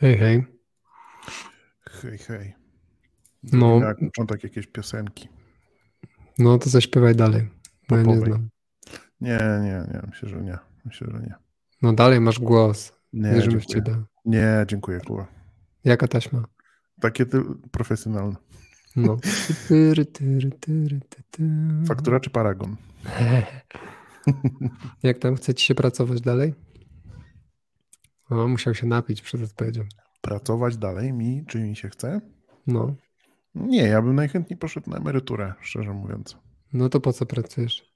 Hej, hej. Hej, hej. No. Jak początek jakiejś piosenki. No to zaśpiewaj dalej, bo ja nie znam. Nie, nie, nie. Myślę, że nie. Myślę, że nie. No dalej masz głos. Nie, Wierzymy w dziękuję. ciebie. Nie, dziękuję, Kuba. Jaka taśma? Takie ty profesjonalne. No. Faktura czy paragon? Jak tam chce ci się pracować dalej? O, musiał się napić przed odpowiedzią. Pracować dalej mi, czy mi się chce? No. Nie, ja bym najchętniej poszedł na emeryturę, szczerze mówiąc. No to po co pracujesz?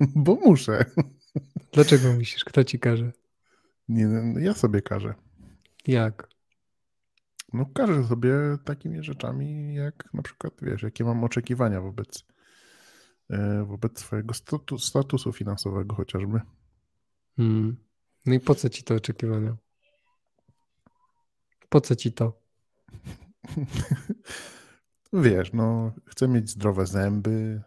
Bo muszę. Dlaczego musisz? Kto ci każe? Nie, ja sobie każę. Jak? No każę sobie takimi rzeczami, jak na przykład, wiesz, jakie mam oczekiwania wobec, e, wobec swojego statu, statusu finansowego chociażby. Hmm. No i po co ci to oczekiwania? Po co ci to? Wiesz, no, chcę mieć zdrowe zęby,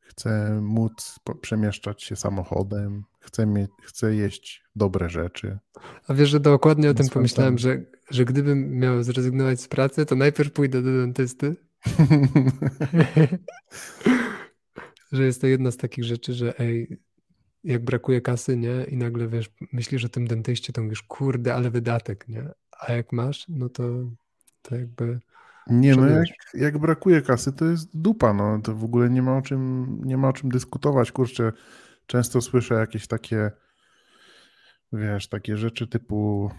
chcę móc przemieszczać się samochodem, chcę, mieć, chcę jeść dobre rzeczy. A wiesz, że dokładnie o tym pomyślałem, że, że gdybym miał zrezygnować z pracy, to najpierw pójdę do dentysty. że jest to jedna z takich rzeczy, że ej, jak brakuje kasy, nie? I nagle wiesz, myślisz o tym dentyście, to mówisz, kurde, ale wydatek, nie? A jak masz, no to, to jakby. Nie, no jak, jak brakuje kasy, to jest dupa, no, to w ogóle nie ma o czym, nie ma o czym dyskutować, kurczę, często słyszę jakieś takie, wiesz, takie rzeczy typu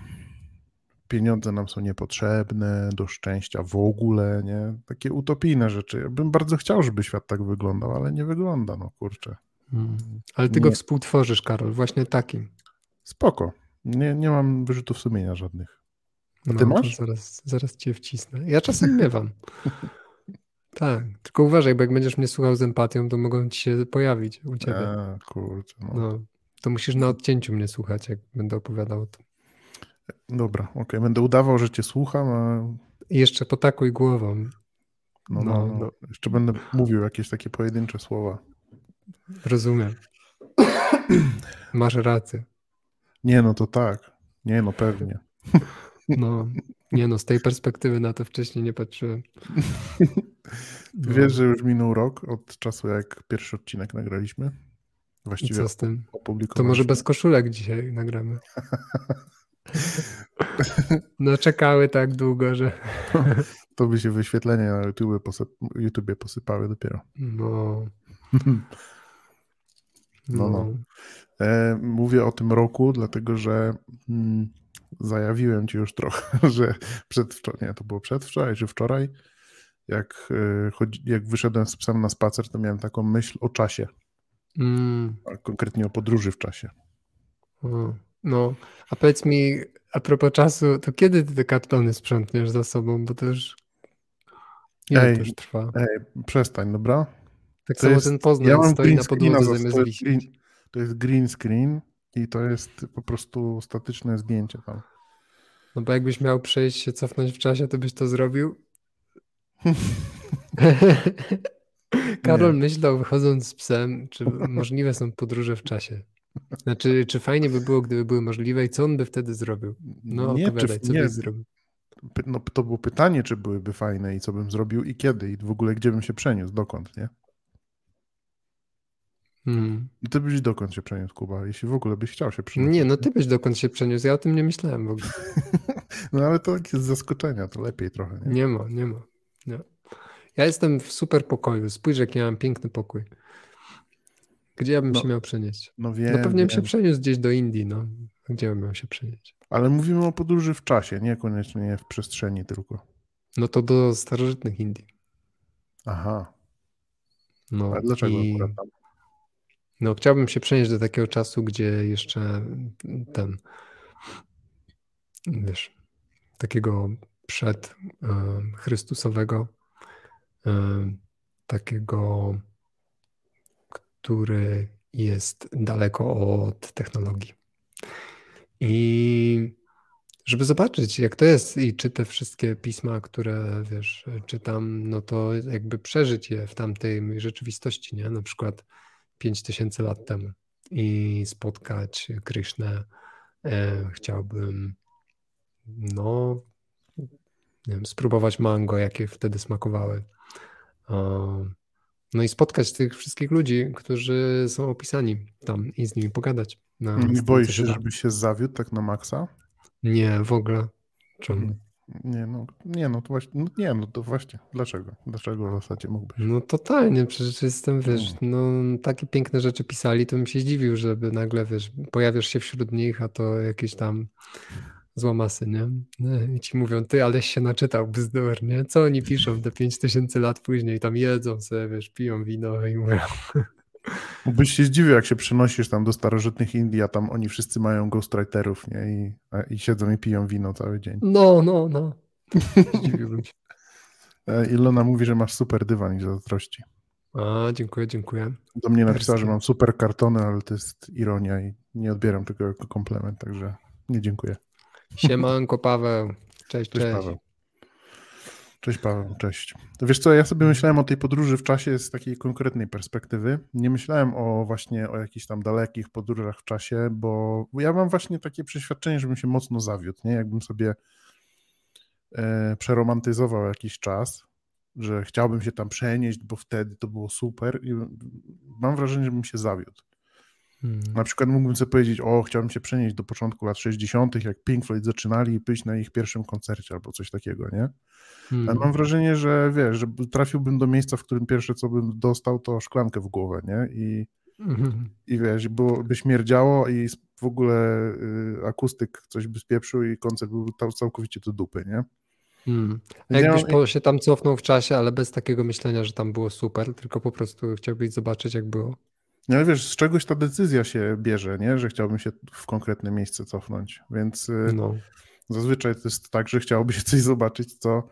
pieniądze nam są niepotrzebne, do szczęścia w ogóle, nie, takie utopijne rzeczy. Ja bym bardzo chciał, żeby świat tak wyglądał, ale nie wygląda, no, kurczę. Mm. Ale ty go Nie. współtworzysz, Karol, właśnie takim. Spoko, nie, nie mam wyrzutów sumienia żadnych. A ty to masz? Zaraz, zaraz cię wcisnę. Ja czasem miewam. tak, tylko uważaj, bo jak będziesz mnie słuchał z empatią, to mogą ci się pojawić u ciebie. A, kurczę, no. No, to musisz na odcięciu mnie słuchać, jak będę opowiadał o tym. Dobra, okej, będę udawał, że cię słucham, a I jeszcze potakuj głową. No, no, No, no, no. Jeszcze będę mówił jakieś takie pojedyncze słowa. Rozumiem. Masz rację. Nie, no to tak. Nie, no pewnie. No, nie no, z tej perspektywy na to wcześniej nie patrzyłem. No. Wiesz, że już minął rok od czasu, jak pierwszy odcinek nagraliśmy? Właściwie co z tym? To może bez koszulek dzisiaj nagramy. No czekały tak długo, że To by się wyświetlenia na YouTube posyp- YouTubie posypały dopiero. no. No, no. E, mówię o tym roku, dlatego że mm, zajawiłem ci już trochę, że przedwczoraj, nie, to było przedwczoraj czy wczoraj, jak, e, chodzi, jak wyszedłem z psem na spacer, to miałem taką myśl o czasie, Mm, a konkretnie o podróży w czasie. o, no, a powiedz mi, a propos czasu, to kiedy ty te kartony sprzątniesz za sobą, bo to już ile Ej, to już trwa? Ej, przestań, dobra? Tak to samo jest- ten Poznań ja stoi green na podłodze za- zamiast to jest wisieć. To jest green screen i to jest po prostu statyczne zdjęcie tam. No bo jakbyś miał przejść się, cofnąć w czasie, to byś to zrobił? Karol myślał, wychodząc z psem, czy możliwe są podróże w czasie. Znaczy, czy fajnie by było, gdyby były możliwe i co on by wtedy zrobił? No nie, opowiadaj, co nie, byś zrobił? no, to było pytanie, czy byłyby fajne i co bym zrobił i kiedy i w ogóle gdzie bym się przeniósł, dokąd, nie? Hmm. I ty byś dokąd się przeniósł, Kuba, jeśli w ogóle byś chciał się przeniósł. Nie, no ty byś dokąd się przeniósł, ja o tym nie myślałem w ogóle. No ale to takie z zaskoczenia, to lepiej trochę, nie? Nie ma, nie ma. Nie. Ja jestem w super pokoju. Spójrz, jaki ja mam piękny pokój. Gdzie ja bym No, się miał przenieść? No wiem, No pewnie bym się przeniósł gdzieś do Indii, no. Gdzie bym miał się przenieść? ale mówimy o podróży w czasie, niekoniecznie w przestrzeni tylko. No to do starożytnych Indii. Aha, No, a dlaczego i, akurat tam? No chciałbym się przenieść do takiego czasu, gdzie jeszcze ten, wiesz, takiego przed e, Chrystusowego, e, takiego, który jest daleko od technologii. I żeby zobaczyć, jak to jest i czy te wszystkie pisma, które wiesz, czytam, no to jakby przeżyć je w tamtej rzeczywistości, nie? Na przykład 5000 lat temu i spotkać Krishnę. E, chciałbym no nie wiem, spróbować mango, jakie wtedy smakowały. No i spotkać tych wszystkich ludzi, którzy są opisani tam i z nimi pogadać. Nie boisz się, żeby się zawiódł tak na maksa? Nie, w ogóle. Czemu? Nie, no, nie, no to właśnie, no, nie, no to właśnie, dlaczego? Dlaczego w zasadzie mógłbyś? No totalnie, przecież jestem, wiesz, mm. no takie piękne rzeczy pisali, to bym się zdziwił, żeby nagle, wiesz, pojawiasz się wśród nich, a to jakieś tam złamasy, nie? No, I ci mówią, ty, aleś się naczytał bzdur, nie? Co oni piszą te 5000 lat później, tam jedzą sobie, wiesz, piją wino i mówią... Byś się zdziwił, jak się przenosisz tam do starożytnych Indii, a tam oni wszyscy mają ghostwriterów, nie? I, i siedzą i piją wino cały dzień. No, no, no. Zdziwiłbym się. E, Ilona mówi, że masz super dywan i zazdrości. A, dziękuję, dziękuję. Do mnie napisała, że mam super kartony, ale to jest ironia i nie odbieram tego jako komplement, także nie dziękuję. Siemanko Paweł. Cześć, cześć. cześć. Paweł. Cześć Paweł, cześć. To wiesz co, ja sobie myślałem o tej podróży w czasie z takiej konkretnej perspektywy. Nie myślałem o właśnie o jakichś tam dalekich podróżach w czasie, bo ja mam właśnie takie przeświadczenie, żebym się mocno zawiódł, nie? Jakbym sobie e, przeromantyzował jakiś czas, że chciałbym się tam przenieść, bo wtedy to było super i mam wrażenie, żebym się zawiódł. Hmm. Na przykład mógłbym sobie powiedzieć, o, chciałbym się przenieść do początku lat 60., jak Pink Floyd zaczynali i pójść na ich pierwszym koncercie albo coś takiego, nie? Hmm. Ale mam wrażenie, że wiesz, że trafiłbym do miejsca, w którym pierwsze co bym dostał, to szklankę w głowę, nie? I, hmm. i wiesz, było, by śmierdziało i w ogóle y, akustyk coś by spieprzył i koncert był całkowicie do dupy, nie? Hmm. Jakbyś po, się tam cofnął w czasie, ale bez takiego myślenia, że tam było super, tylko po prostu chciałbyś zobaczyć, jak było. No ale wiesz, z czegoś ta decyzja się bierze, nie? Że chciałbym się w konkretne miejsce cofnąć, więc y, no. zazwyczaj to jest tak, że chciałoby się coś zobaczyć, co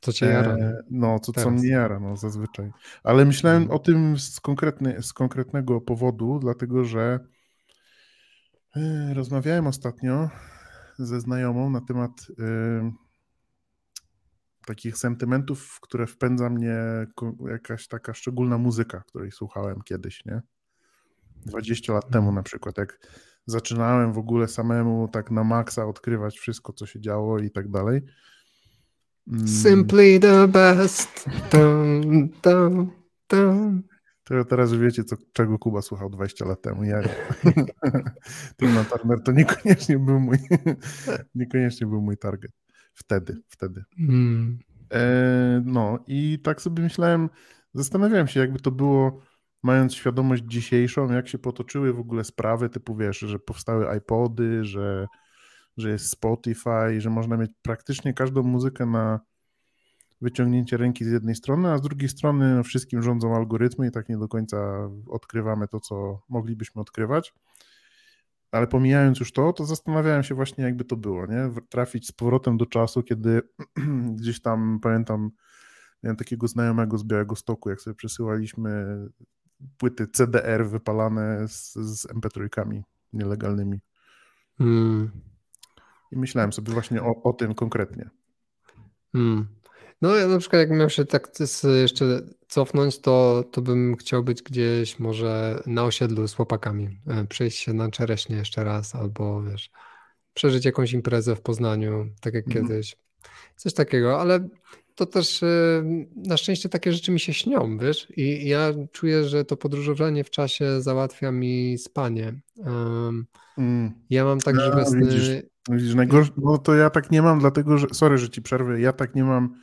co cię jara. E, no, co, co mnie jara, no zazwyczaj. Ale myślałem hmm. o tym z, konkretny, z konkretnego powodu, dlatego że y, rozmawiałem ostatnio ze znajomą na temat y, takich sentymentów, w które wpędza mnie jakaś taka szczególna muzyka, której słuchałem kiedyś, nie? 20 lat temu na przykład, jak zaczynałem w ogóle samemu tak na maksa odkrywać wszystko, co się działo i tak dalej. Mm. Simply the best. Dun, dun, dun. To teraz wiecie, co, czego Kuba słuchał 20 lat temu. Ja Tina Turner to niekoniecznie był mój niekoniecznie był mój target. Wtedy, wtedy. Mm. E, no i tak sobie myślałem, zastanawiałem się, jakby to było mając świadomość dzisiejszą, jak się potoczyły w ogóle sprawy, typu wiesz, że powstały iPody, że, że jest Spotify, że można mieć praktycznie każdą muzykę na wyciągnięcie ręki z jednej strony, a z drugiej strony no, wszystkim rządzą algorytmy i tak nie do końca odkrywamy to, co moglibyśmy odkrywać. Ale pomijając już to, to zastanawiałem się właśnie, jakby to było, nie? Trafić z powrotem do czasu, kiedy gdzieś tam, pamiętam, miałem takiego znajomego z Białego Stoku, jak sobie przesyłaliśmy płyty CDR wypalane z, z MP3 nielegalnymi. Hmm. I myślałem sobie właśnie o, o tym konkretnie. Hmm. No ja na przykład jak miał się tak jeszcze cofnąć, to, to bym chciał być gdzieś może na osiedlu z chłopakami, e, przejść się na czereśnie jeszcze raz, albo wiesz, przeżyć jakąś imprezę w Poznaniu, tak jak mhm. kiedyś. Coś takiego, ale to też e, na szczęście takie rzeczy mi się śnią, wiesz, i ja czuję, że to podróżowanie w czasie załatwia mi spanie. Mm. Ja mam tak, że no, Widzisz, widzisz najgorsze, no to ja tak nie mam, dlatego że, sorry, że ci przerwę, ja tak nie mam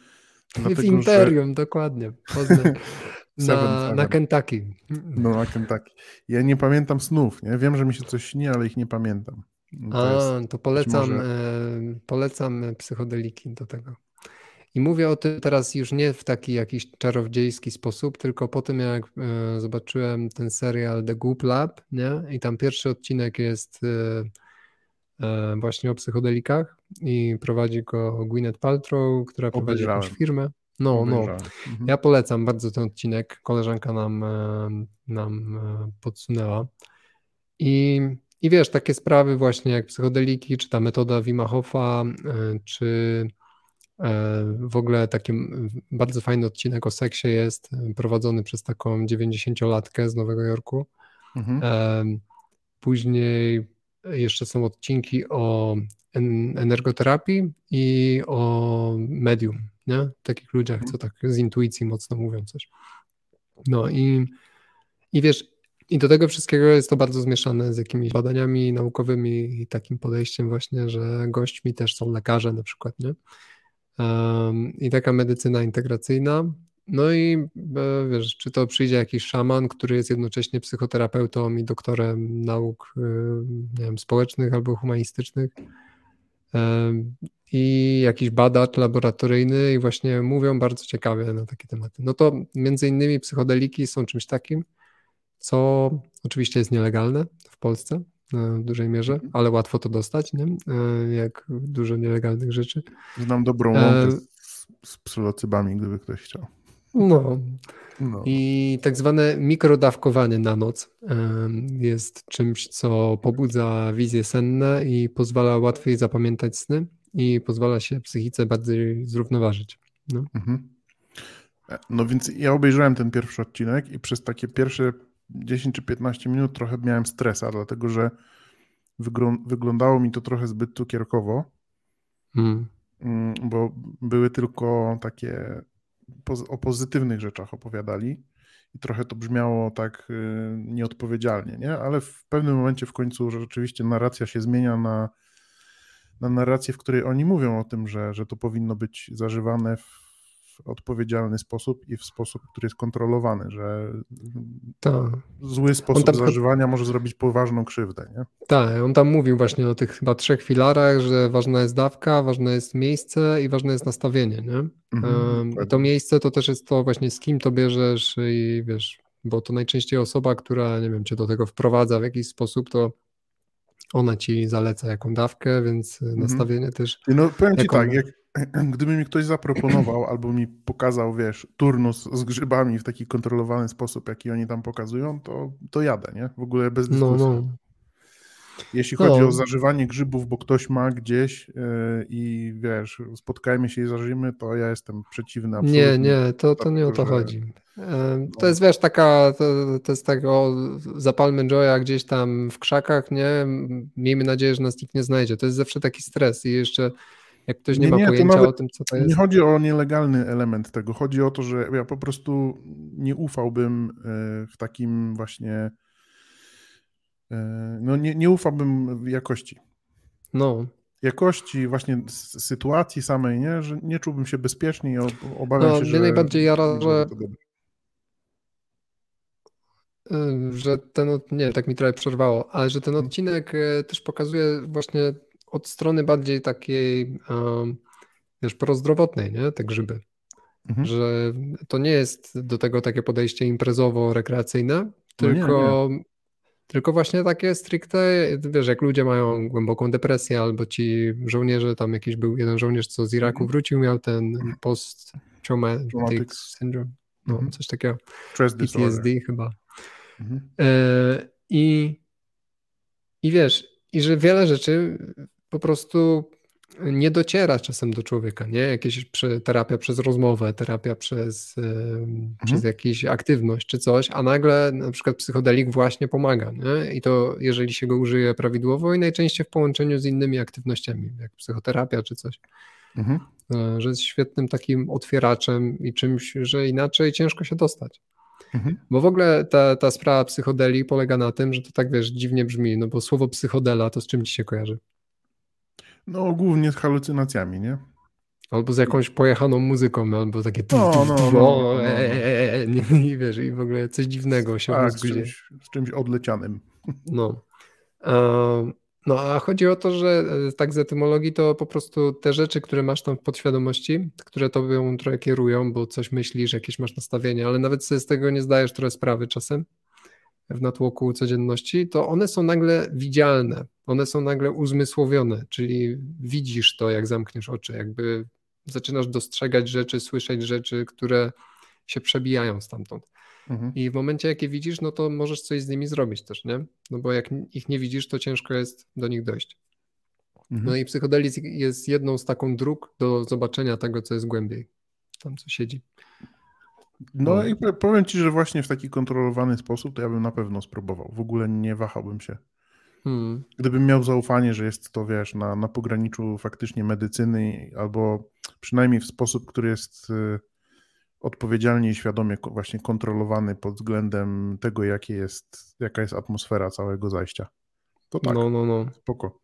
Dlatego, w Imperium, że... dokładnie. na, na Kentucky. No, na Kentucky. Ja nie pamiętam snów, nie? Wiem, że mi się coś śni, ale ich nie pamiętam. To A, to polecam, może... e, polecam psychodeliki do tego. I mówię o tym teraz już nie w taki jakiś czarodziejski sposób, tylko po tym jak e, zobaczyłem ten serial The Goop Lab, nie? I tam pierwszy odcinek jest E, właśnie o psychodelikach i prowadzi go Gwyneth Paltrow, która prowadzi jakąś firmę. No, no. Mhm. Ja polecam bardzo ten odcinek. Koleżanka nam, e, nam e, podsunęła. I, I wiesz, takie sprawy właśnie jak psychodeliki, czy ta metoda Wima Hofa, czy w ogóle taki bardzo fajny odcinek o seksie jest prowadzony przez taką 90-latkę z Nowego Jorku. Mhm. Później jeszcze są odcinki o energoterapii i o medium, nie? Takich ludziach, co tak z intuicji mocno mówią coś. No i, i wiesz, i do tego wszystkiego jest to bardzo zmieszane z jakimiś badaniami naukowymi i takim podejściem właśnie, że gośćmi też są lekarze na przykład, nie? Um, I taka medycyna integracyjna. No i e, wiesz, czy to przyjdzie jakiś szaman, który jest jednocześnie psychoterapeutą i doktorem nauk e, nie wiem, społecznych albo humanistycznych, i jakiś badacz laboratoryjny i właśnie mówią bardzo ciekawie na takie tematy. No to między innymi psychodeliki są czymś takim, co oczywiście jest nielegalne w Polsce w dużej mierze, mhm. ale łatwo to dostać, nie? E, jak dużo nielegalnych rzeczy. Znam dobrą łąkę e... z, z psylocybami, gdyby ktoś chciał. No. no. I tak zwane mikrodawkowanie na noc jest czymś, co pobudza wizje senne i pozwala łatwiej zapamiętać sny i pozwala się psychice bardziej zrównoważyć. No. Mhm. E, no więc ja obejrzałem ten pierwszy odcinek i przez takie pierwsze 10 czy 15 minut trochę miałem stresa, dlatego że wyglądało mi to trochę zbyt cukierkowo, hmm. mm. bo były tylko takie o pozytywnych rzeczach opowiadali i trochę to brzmiało tak y, nieodpowiedzialnie, nie? Ale w pewnym momencie w końcu rzeczywiście narracja się zmienia na, na narrację, w której oni mówią o tym, że, że to powinno być zażywane w odpowiedzialny sposób i w sposób, który jest kontrolowany, że Ta. zły sposób tam... zażywania może zrobić poważną krzywdę. Nie? Tak, on tam mówił właśnie o tych chyba trzech filarach, że ważna jest dawka, ważne jest miejsce i ważne jest nastawienie. Nie? Mhm, to miejsce to też jest to właśnie z kim to bierzesz i wiesz, bo to najczęściej osoba, która, nie wiem, cię do tego wprowadza w jakiś sposób, to ona ci zaleca jaką dawkę, więc mhm. nastawienie też. No powiem ci tak, jak, gdyby mi ktoś zaproponował albo mi pokazał, wiesz, turnus z grzybami w taki kontrolowany sposób, jaki oni tam pokazują, to, to jadę, nie? W ogóle bez dyskusji. No, no. Jeśli chodzi no. o zażywanie grzybów, bo ktoś ma gdzieś yy, i wiesz, spotkajmy się i zażyjemy, to ja jestem przeciwny. Absolutnie. Nie, nie, to, to nie o to chodzi. No. To jest wiesz, taka, to, to jest tak o zapalmy joya gdzieś tam w krzakach, nie? Miejmy nadzieję, że nas nikt nie znajdzie. To jest zawsze taki stres i jeszcze jak ktoś nie, nie ma nie, pojęcia o tym, co to jest. Nie chodzi o nielegalny element tego. Chodzi o to, że ja po prostu nie ufałbym e, w takim właśnie. E, no, nie, nie ufałbym jakości. No. Jakości, właśnie sytuacji samej, nie? Że nie czułbym się bezpiecznie i obawiam no, się, że. najbardziej jara, że. Y, że ten, nie, tak mi trochę przerwało, ale że ten mhm. odcinek e, też pokazuje właśnie od strony bardziej takiej, um, wiesz, prozdrowotnej, nie? Te grzyby. Mhm. Że to nie jest do tego takie podejście imprezowo-rekreacyjne, tylko, no nie, nie. tylko właśnie takie stricte, wiesz, jak ludzie mają głęboką depresję, albo ci żołnierze, tam jakiś był jeden żołnierz, co z Iraku mhm. wrócił, miał ten post-traumatic syndrome, no, mhm. coś takiego. PTSD chyba. Mhm. E, I, I wiesz, i że wiele rzeczy po prostu nie dociera czasem do człowieka, nie? Jakieś terapia przez rozmowę, terapia przez, mhm. przez jakąś aktywność czy coś, a nagle na przykład psychodelik właśnie pomaga, nie? I to jeżeli się go użyje prawidłowo i najczęściej w połączeniu z innymi aktywnościami, jak psychoterapia czy coś. Mhm. E, że jest świetnym takim otwieraczem i czymś, że inaczej ciężko się dostać. Mhm. Bo w ogóle ta, ta sprawa psychodeli polega na tym, że to tak wiesz, dziwnie brzmi, no bo słowo psychodela to z czym ci się kojarzy? No, głównie z halucynacjami, nie? Albo z jakąś pojechaną muzyką, albo takie no, no, no, no, i wiesz, i w ogóle coś dziwnego się tak, z czymś, z czymś odlecianym. No. No, a chodzi o to, że tak z etymologii to po prostu te rzeczy, które masz tam w podświadomości, które tobą trochę kierują, bo coś myślisz, jakieś masz nastawienie, ale nawet sobie z tego nie zdajesz trochę sprawy czasem w natłoku codzienności, to one są nagle widzialne, one są nagle uzmysłowione, czyli widzisz to, jak zamkniesz oczy, jakby zaczynasz dostrzegać rzeczy, słyszeć rzeczy, które się przebijają stamtąd. Mhm. I w momencie, jak je widzisz, no to możesz coś z nimi zrobić też, nie? No bo jak ich nie widzisz, to ciężko jest do nich dojść. Mhm. No i psychodelizm jest jedną z taką dróg do zobaczenia tego, co jest głębiej, tam co siedzi. No, no i powiem ci, że właśnie w taki kontrolowany sposób to ja bym na pewno spróbował. W ogóle nie wahałbym się. Hmm. Gdybym miał zaufanie, że jest to, wiesz, na, na pograniczu faktycznie medycyny, albo przynajmniej w sposób, który jest y, odpowiedzialnie i świadomie właśnie kontrolowany pod względem tego, jakie jest, jaka jest atmosfera całego zajścia. To tak. No, no, no. Spoko.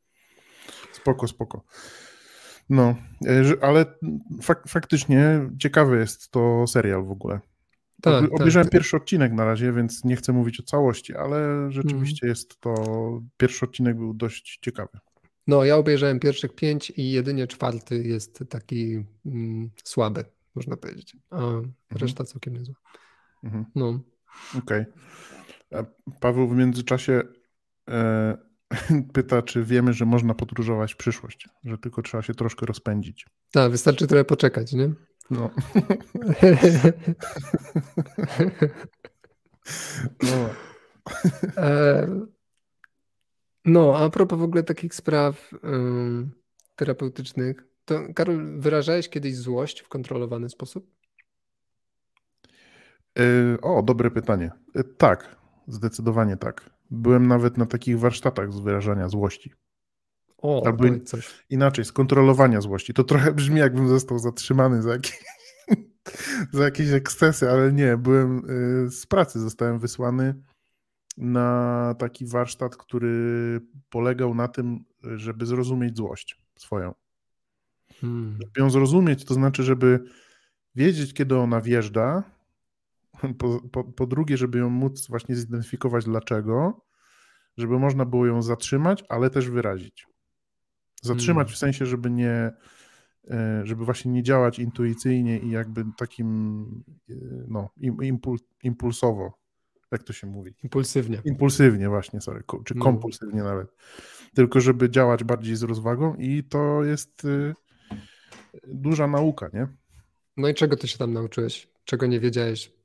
Spoko, spoko. No, e, ale fak faktycznie ciekawy jest to serial w ogóle. Tak, Obejrzałem tak. pierwszy odcinek na razie, więc nie chcę mówić o całości, ale rzeczywiście mm. jest to. Pierwszy odcinek był dość ciekawy. No, ja obejrzałem pierwszych pięć i jedynie czwarty jest taki mm, słaby, można powiedzieć. A mhm. reszta całkiem niezła. Mhm. No. Okej. Okay. Paweł w międzyczasie e, pyta, czy wiemy, że można podróżować w przyszłość, że tylko trzeba się troszkę rozpędzić. Tak, wystarczy trochę poczekać, nie? No. no. E, no, a propos w ogóle takich spraw um, terapeutycznych, to Karol, wyrażałeś kiedyś złość w kontrolowany sposób? E, o, dobre pytanie. E, tak, zdecydowanie tak. Byłem nawet na takich warsztatach z wyrażania złości. O, Albo in, coś. inaczej, skontrolowania złości. To trochę brzmi, jakbym został zatrzymany za jakieś, za jakieś ekscesy, ale nie. Byłem y, z pracy, zostałem wysłany na taki warsztat, który polegał na tym, żeby zrozumieć złość swoją. Hmm. Żeby ją zrozumieć, to znaczy, żeby wiedzieć, kiedy ona wjeżdża, po, po, po, drugie, żeby ją móc właśnie zidentyfikować dlaczego, żeby można było ją zatrzymać, ale też wyrazić. Zatrzymać hmm. w sensie, żeby nie, e, żeby właśnie nie działać intuicyjnie i jakby takim e, no, impul, impulsowo, jak to się mówi? Impulsywnie. Impulsywnie właśnie, sorry, czy no. kompulsywnie nawet. Tylko żeby działać bardziej z rozwagą i to jest e, duża nauka, nie? No i czego ty się tam nauczyłeś? Czego nie wiedziałeś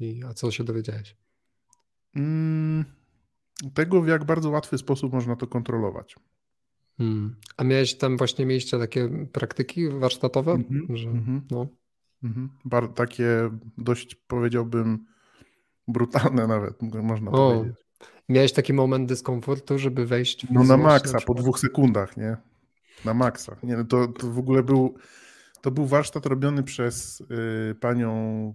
i, a co się dowiedziałeś? Mm, tego, w jak bardzo łatwy sposób można to kontrolować. Hmm. A miałeś tam właśnie miejsce takie praktyki warsztatowe? Mm -hmm, że, mm -hmm. no. mm -hmm. takie dość powiedziałbym brutalne nawet, można o. powiedzieć. Miałeś taki moment dyskomfortu, żeby wejść w No na maksa, na po dwóch sekundach, nie? Na maksa. Nie, no to, to w ogóle był, to był warsztat robiony przez y, panią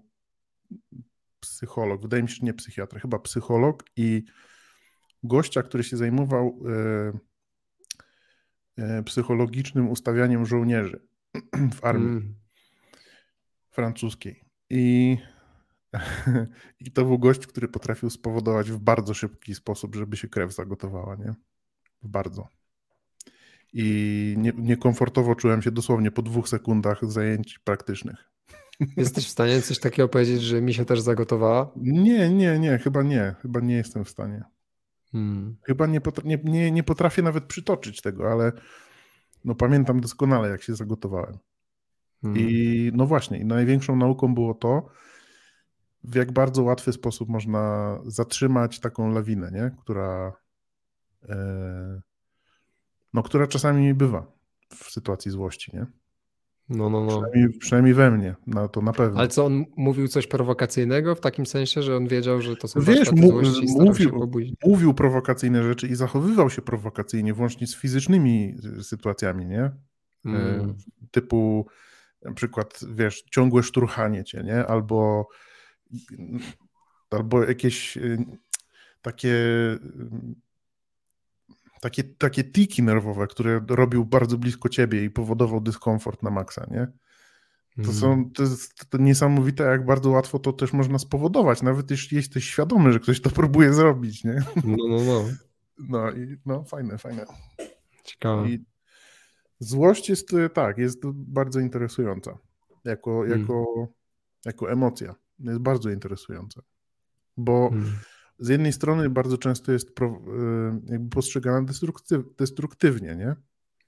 psycholog, wydaje mi się, że nie psychiatra, chyba psycholog i gościa, który się zajmował e, e, psychologicznym ustawianiem żołnierzy w armii mm. francuskiej. I, I to był gość, który potrafił spowodować w bardzo szybki sposób, żeby się krew zagotowała, nie? Bardzo. I nie, niekomfortowo czułem się dosłownie po dwóch sekundach zajęć praktycznych. Jesteś w stanie coś takiego powiedzieć, że mi się też zagotowała? Nie, nie, nie, chyba nie. Chyba nie jestem w stanie. Hmm. Chyba nie, potra nie, nie, nie potrafię nawet przytoczyć tego, ale no pamiętam doskonale, jak się zagotowałem. Hmm. I no właśnie, i największą nauką było to, w jak bardzo łatwy sposób można zatrzymać taką lawinę, nie? która, e, no, która czasami bywa w sytuacji złości. Nie? No, no, no. Przynajmniej, przynajmniej we mnie, no to na pewno. Ale co, on mówił coś prowokacyjnego w takim sensie, że on wiedział, że to są Wiesz, mu, mówił, mówił prowokacyjne rzeczy i zachowywał się prowokacyjnie, włącznie z fizycznymi y, sytuacjami, nie? Mm. Typu na przykład, wiesz, ciągłe szturchanie cię, nie? Albo, albo jakieś y, takie takie, takie tiki nerwowe, które robił bardzo blisko ciebie i powodował dyskomfort na maksa, nie? To są mm. to jest to niesamowite, jak bardzo łatwo to też można spowodować, nawet jeśli jesteś świadomy, że ktoś to próbuje zrobić, nie? No, no, no. No i no, fajne, fajne. Ciekawe. I złość jest, tak, jest bardzo interesująca. Jako, hmm. jako, jako emocja. Jest bardzo interesująca. Bo hmm z jednej strony bardzo często jest pro, y, jakby postrzegana destruktyw, destruktywnie, nie?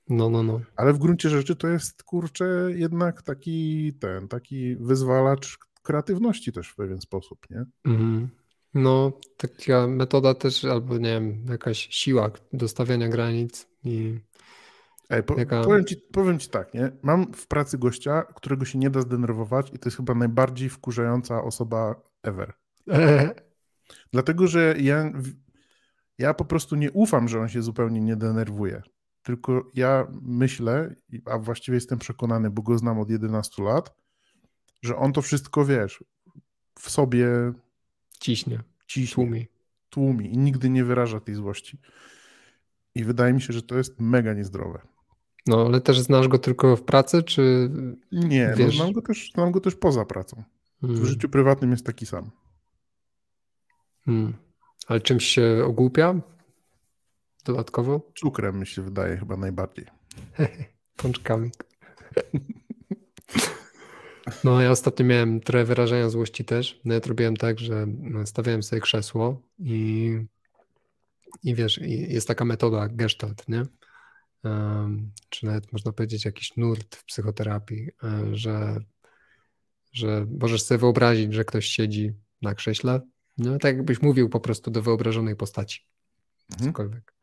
No, no, no. Ale w gruncie rzeczy to jest, kurczę, jednak taki ten, taki wyzwalacz kreatywności też w pewien sposób, nie? Mhm. No, taka metoda też, albo nie wiem, jakaś siła do stawiania granic i Ej, po, jaka... powiem, ci, powiem ci tak, nie? Mam w pracy gościa, którego się nie da zdenerwować i to jest chyba najbardziej wkurzająca osoba ever. Dlatego, że ja, Ja po prostu nie ufam, że on się zupełnie nie denerwuje. Tylko ja myślę, a właściwie jestem przekonany, bo go znam od 11 lat, że on to wszystko, wiesz, w sobie ciśnie, ciśnie tłumi. tłumi i nigdy nie wyraża tej złości. I wydaje mi się, że to jest mega niezdrowe. No, ale też znasz go tylko w pracy, czy. Nie, no, znam, go też, znam go też poza pracą. Hmm. W życiu prywatnym jest taki sam. Hmm. Ale czymś się ogłupia? Dodatkowo? Cukrem mi się wydaje chyba najbardziej. Pączkami. No, ja ostatnio miałem trochę wyrażenia złości też. No, ja robiłem tak, że stawiałem sobie krzesło i, i wiesz, jest taka metoda gestalt, nie? Um, czy nawet można powiedzieć jakiś nurt w psychoterapii, e, że, że możesz sobie wyobrazić, że ktoś siedzi na krześle, no tak jakbyś mówił po prostu do wyobrażonej postaci. Mhm. Cokolwiek.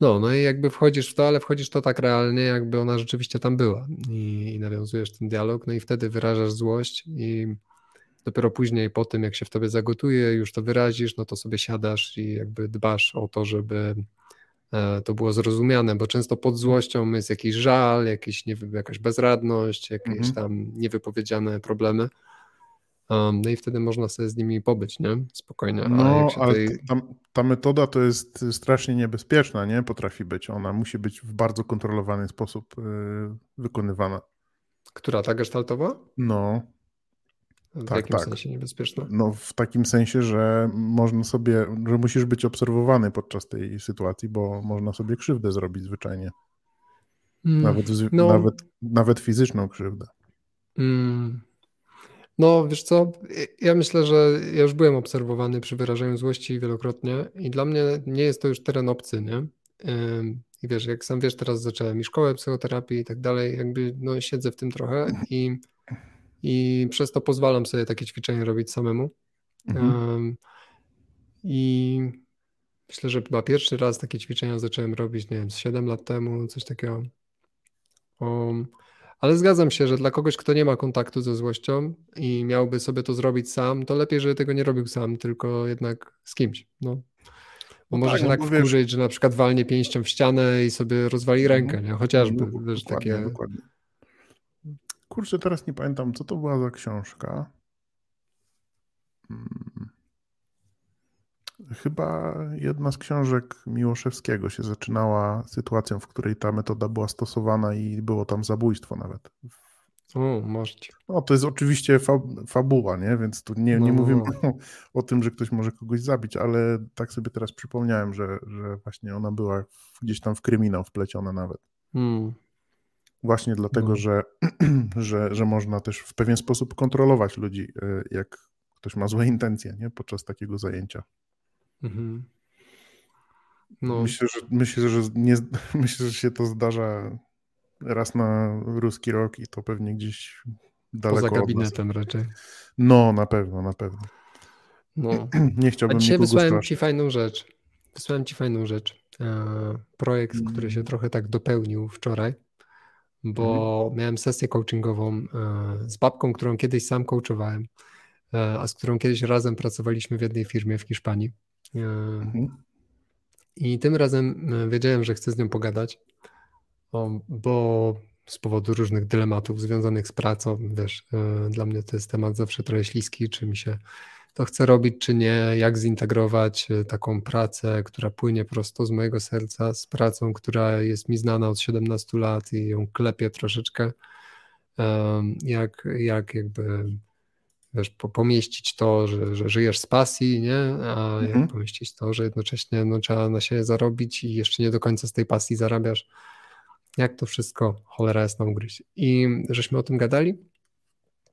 No, no i jakby wchodzisz w to, ale wchodzisz to tak realnie, jakby ona rzeczywiście tam była i, i nawiązujesz ten dialog, no i wtedy wyrażasz złość i dopiero później po tym, jak się w tobie zagotuje, już to wyrazisz, no to sobie siadasz i jakby dbasz o to, żeby e, to było zrozumiane, bo często pod złością jest jakiś żal, jakiś, nie wiem, jakaś bezradność, jakieś mhm. tam niewypowiedziane problemy. Um, no i wtedy można sobie z nimi pobyć, nie? Spokojnie. No, ale ta, ta, metoda to jest strasznie niebezpieczna, nie? Potrafi być. Ona musi być w bardzo kontrolowany sposób yy, wykonywana. Która, ta gestaltowa? No. W tak, jakim tak. sensie niebezpieczna? No w takim sensie, że można sobie, że musisz być obserwowany podczas tej sytuacji, bo można sobie krzywdę zrobić zwyczajnie. Mm, nawet, no. nawet, nawet fizyczną krzywdę. Mm. No, wiesz co, ja myślę, że ja już byłem obserwowany przy wyrażaniu złości wielokrotnie i dla mnie nie jest to już teren obcy, nie? I wiesz, jak sam wiesz, teraz zacząłem i szkołę psychoterapii i tak dalej, jakby no siedzę w tym trochę i, i przez to pozwalam sobie takie ćwiczenia robić samemu. Mhm. I myślę, że chyba pierwszy raz takie ćwiczenia zacząłem robić, nie wiem, 7 lat temu, coś takiego. Um, ale zgadzam się, że dla kogoś, kto nie ma kontaktu ze złością i miałby sobie to zrobić sam, to lepiej, żeby tego nie robił sam, tylko jednak z kimś. No. Bo no może tak, się no tak wkurzyć, wiesz... że na przykład walnie pięścią w ścianę i sobie rozwali mhm. rękę, nie? chociażby. No, wiesz, dokładnie, takie... dokładnie. Kurczę, teraz nie pamiętam, co to była za książka. Hmm. Chyba jedna z książek Miłoszewskiego się zaczynała sytuacją, w której ta metoda była stosowana i było tam zabójstwo nawet. O, możecie. No, to jest oczywiście fa fabuła, nie? Więc tu nie, nie no. mówimy o, o, tym, że ktoś może kogoś zabić, ale tak sobie teraz przypomniałem, że, że właśnie ona była gdzieś tam w kryminał wpleciona nawet. Hmm. Właśnie dlatego, no. że, że, że można też w pewien sposób kontrolować ludzi, y, jak ktoś ma złe intencje nie? podczas takiego zajęcia. Mhm. No. Myślę, że, myślę, że nie, myślę, że się to zdarza raz na ruski rok i to pewnie gdzieś daleko Poza gabinetem raczej. No, na pewno, na pewno. No. Nie chciałbym A dzisiaj wysłałem straszyć. ci fajną rzecz. Wysłałem ci fajną rzecz. E, projekt, mm. który się trochę tak dopełnił wczoraj, bo mm. miałem sesję coachingową e, z babką, którą kiedyś sam coachowałem, e, a z którą kiedyś razem pracowaliśmy w jednej firmie w Hiszpanii. Mhm. I tym razem e, wiedziałem, że chcę z nią pogadać, bo z powodu różnych dylematów związanych z pracą, wiesz, e, dla mnie to jest temat zawsze trochę śliski, czy mi się to chce robić, czy nie, jak zintegrować e, taką pracę, która płynie prosto z mojego serca, z pracą, która jest mi znana od 17 lat i ją klepię troszeczkę, jak, jak jakby wiesz, pomieścić to, że, że żyjesz z pasji, nie? A mhm. jak pomieścić to, że jednocześnie no, trzeba na siebie zarobić i jeszcze nie do końca z tej pasji zarabiasz. Jak to wszystko, cholera jest na ugryźć. I żeśmy o tym gadali.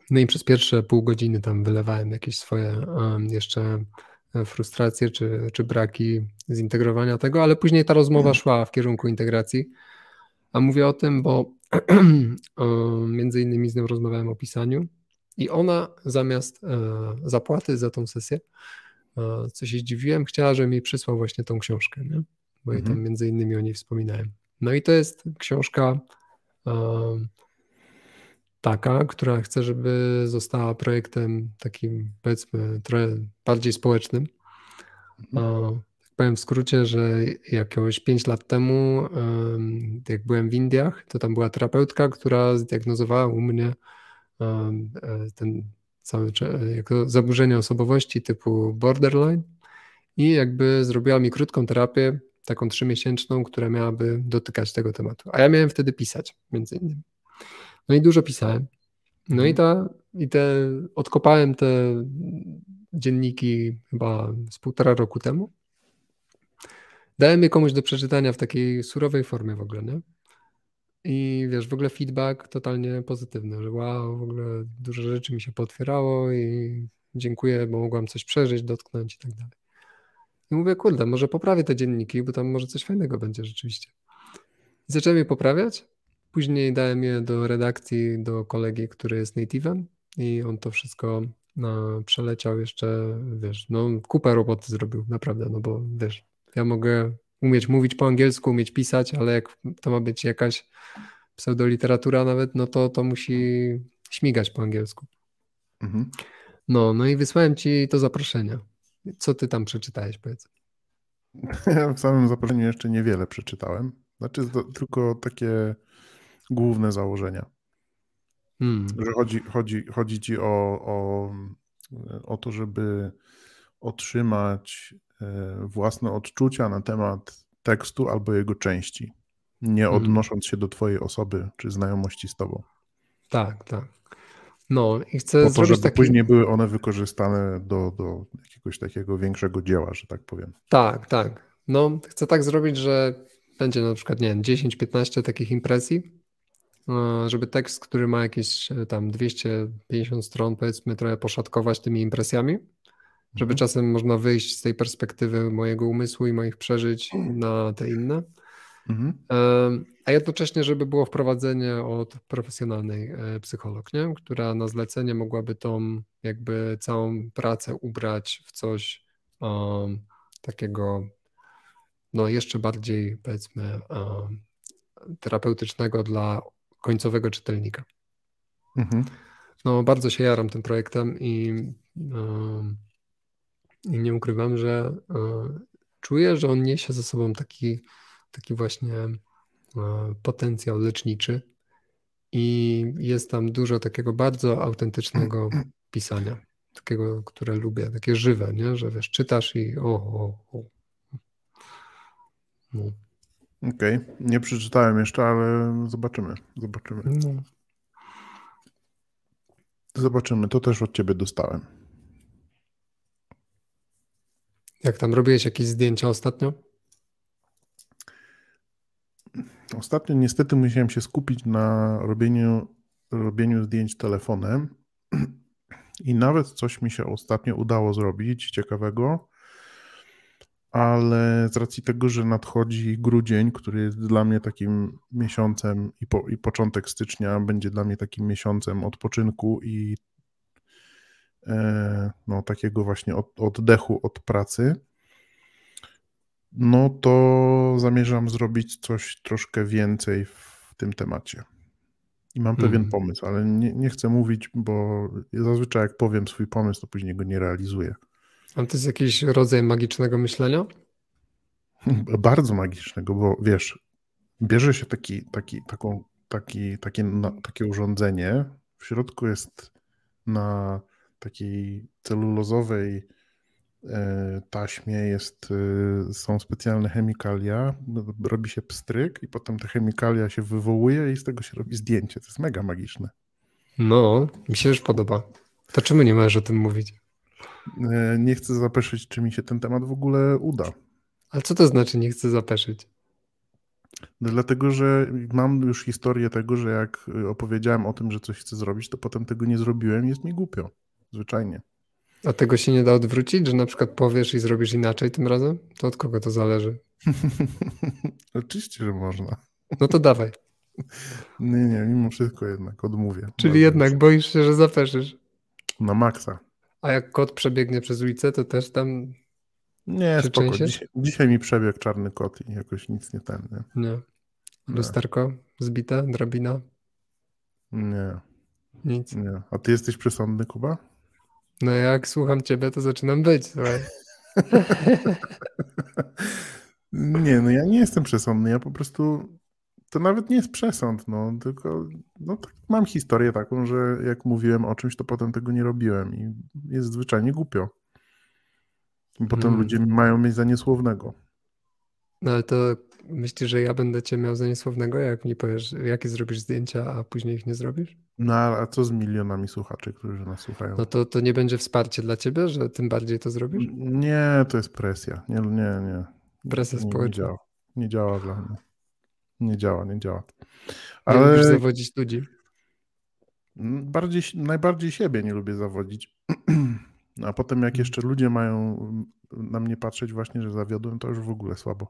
No i przez pierwsze pół godziny tam wylewałem jakieś swoje um, jeszcze frustracje czy, czy braki zintegrowania tego, ale później ta rozmowa mhm. szła w kierunku integracji. A mówię o tym, bo między innymi z nią rozmawiałem o pisaniu i ona zamiast e, zapłaty za tą sesję, e, co się zdziwiłem, chciała, żebym mi przysłał właśnie tą książkę, nie? bo mhm. ja tam między innymi o niej wspominałem. No i to jest książka e, taka, która chce, żeby została projektem takim, powiedzmy, trochę bardziej społecznym. Mhm. Powiem w skrócie, że jakieś 5 lat temu, jak byłem w Indiach, to tam była terapeutka, która zdiagnozowała u mnie ten cały jako zaburzenie osobowości typu borderline i jakby zrobiła mi krótką terapię, taką trzymiesięczną, która miałaby dotykać tego tematu. A ja miałem wtedy pisać, między innymi. No i dużo pisałem. No i, mhm. ta, i te, odkopałem te dzienniki chyba z półtora roku temu. Dałem je komuś do przeczytania w takiej surowej formie w ogóle, nie? I wiesz, w ogóle feedback totalnie pozytywny, że wow, w ogóle dużo rzeczy mi się potwierało i dziękuję, bo mogłam coś przeżyć, dotknąć i tak dalej. I mówię, kurde, może poprawię te dzienniki, bo tam może coś fajnego będzie rzeczywiście. I zacząłem je poprawiać. Później dałem je do redakcji, do kolegi, który jest native'em i on to wszystko no, przeleciał jeszcze, wiesz, no kupę roboty zrobił, naprawdę, no bo wiesz, ja mogę umieć mówić po angielsku, umieć pisać, ale jak to ma być jakaś pseudoliteratura nawet, no to to musi śmigać po angielsku. Mhm. No, no i wysłałem ci to zaproszenie. Co ty tam przeczytałeś, powiedz? Ja w samym zaproszeniu jeszcze niewiele przeczytałem. Znaczy to tylko takie główne założenia. Hmm. Że chodzi, chodzi, chodzi ci o, o, o to, żeby otrzymać własne odczucia na temat tekstu albo jego części, nie hmm. odnosząc się do twojej osoby czy znajomości z tobą. Tak, tak. No i chcę po to, żeby taki... później były one wykorzystane do, do jakiegoś takiego większego dzieła, że tak powiem. Tak, tak. No chcę tak zrobić, że będzie na przykład, nie wiem, 10-15 takich impresji, e, żeby tekst, który ma jakieś e, tam 250 stron, powiedzmy, trochę poszatkować tymi impresjami, żeby mhm. czasem można wyjść z tej perspektywy mojego umysłu i moich przeżyć na te inne. Mhm. A jednocześnie, żeby było wprowadzenie od profesjonalnej e, psycholog, nie? która na zlecenie mogłaby tą jakby całą pracę ubrać w coś um, takiego no jeszcze bardziej powiedzmy um, terapeutycznego dla końcowego czytelnika. Mhm. No bardzo się jaram tym projektem i, um, i nie ukrywam, że um, czuję, że on niesie ze sobą taki taki właśnie e, potencjał leczniczy i jest tam dużo takiego bardzo autentycznego pisania, takiego, które lubię, takie żywe, nie? że wiesz, czytasz i o, o, o. No. Okej, okay. nie przeczytałem jeszcze, ale zobaczymy, zobaczymy. No. Zobaczymy, to też od ciebie dostałem. Jak tam robiłeś jakieś zdjęcia ostatnio? Ostatnio niestety musiałem się skupić na robieniu, robieniu zdjęć telefonem i nawet coś mi się ostatnio udało zrobić ciekawego, ale z racji tego, że nadchodzi grudzień, który jest dla mnie takim miesiącem i, po, i początek stycznia będzie dla mnie takim miesiącem odpoczynku i no, takiego właśnie od, oddechu od pracy no to zamierzam zrobić coś troszkę więcej w tym temacie. I mam pewien hmm. pomysł, ale nie, nie, chcę mówić, bo zazwyczaj jak powiem swój pomysł, to później go nie realizuję. A to jest jakiś rodzaj magicznego myślenia? Bardzo magicznego, bo wiesz, bierze się taki, taki, taką, taki, takie, na, takie urządzenie, w środku jest na takiej celulozowej E, taśmie jest, e, są specjalne chemikalia, robi się pstryk i potem te chemikalia się wywołuje i z tego się robi zdjęcie. To jest mega magiczne. No, mi się już podoba. To czemu nie możesz o tym mówić? E, nie chcę zapeszyć, czy mi się ten temat w ogóle uda. Ale co to znaczy nie chcę zapeszyć? No dlatego, że mam już historię tego, że jak opowiedziałem o tym, że coś chcę zrobić, to potem tego nie zrobiłem i jest mi głupio. Zwyczajnie. A tego się nie da odwrócić, że na przykład powiesz i zrobisz inaczej tym razem? To od kogo to zależy? Oczywiście, że można. No to dawaj. Nie, nie, mimo wszystko jednak odmówię. Czyli jednak boisz się, że zapeszysz. Na maksa. A jak kot przebiegnie przez ulicę, to też tam. Nie, spoko. Dzisiaj, dzisiaj, mi przebiegł czarny kot i jakoś nic nie ten. Nie. nie. Lusterko zbite, drabina? Nie. Nic. Nie. A ty jesteś przesądny, Kuba? No jak słucham ciebie, to zaczynam być, słuchaj. Nie, no ja nie jestem przesądny, ja po prostu to nawet nie jest przesąd, no, tylko no, tak, mam historię taką, że jak mówiłem o czymś, to potem tego nie robiłem i jest zwyczajnie głupio. Potem hmm. ludzie mają mnie za niesłownego. No ale to myślisz, że ja będę cię miał za niesłownego, jak mi powiesz, jakie zrobisz zdjęcia, a później ich nie zrobisz? No a co z milionami słuchaczy, którzy nas słuchają? No to, to nie będzie wsparcie dla ciebie, że tym bardziej to zrobisz? Nie, to jest presja. Nie, nie, nie. Presja nie, społeczna. Nie działa. nie działa dla mnie. Nie działa, nie działa. Ale... Nie lubisz zawodzić ludzi? Bardziej, najbardziej siebie nie lubię zawodzić. A potem jak mhm. jeszcze ludzie mają na mnie patrzeć właśnie, że zawiodłem, to już w ogóle słabo.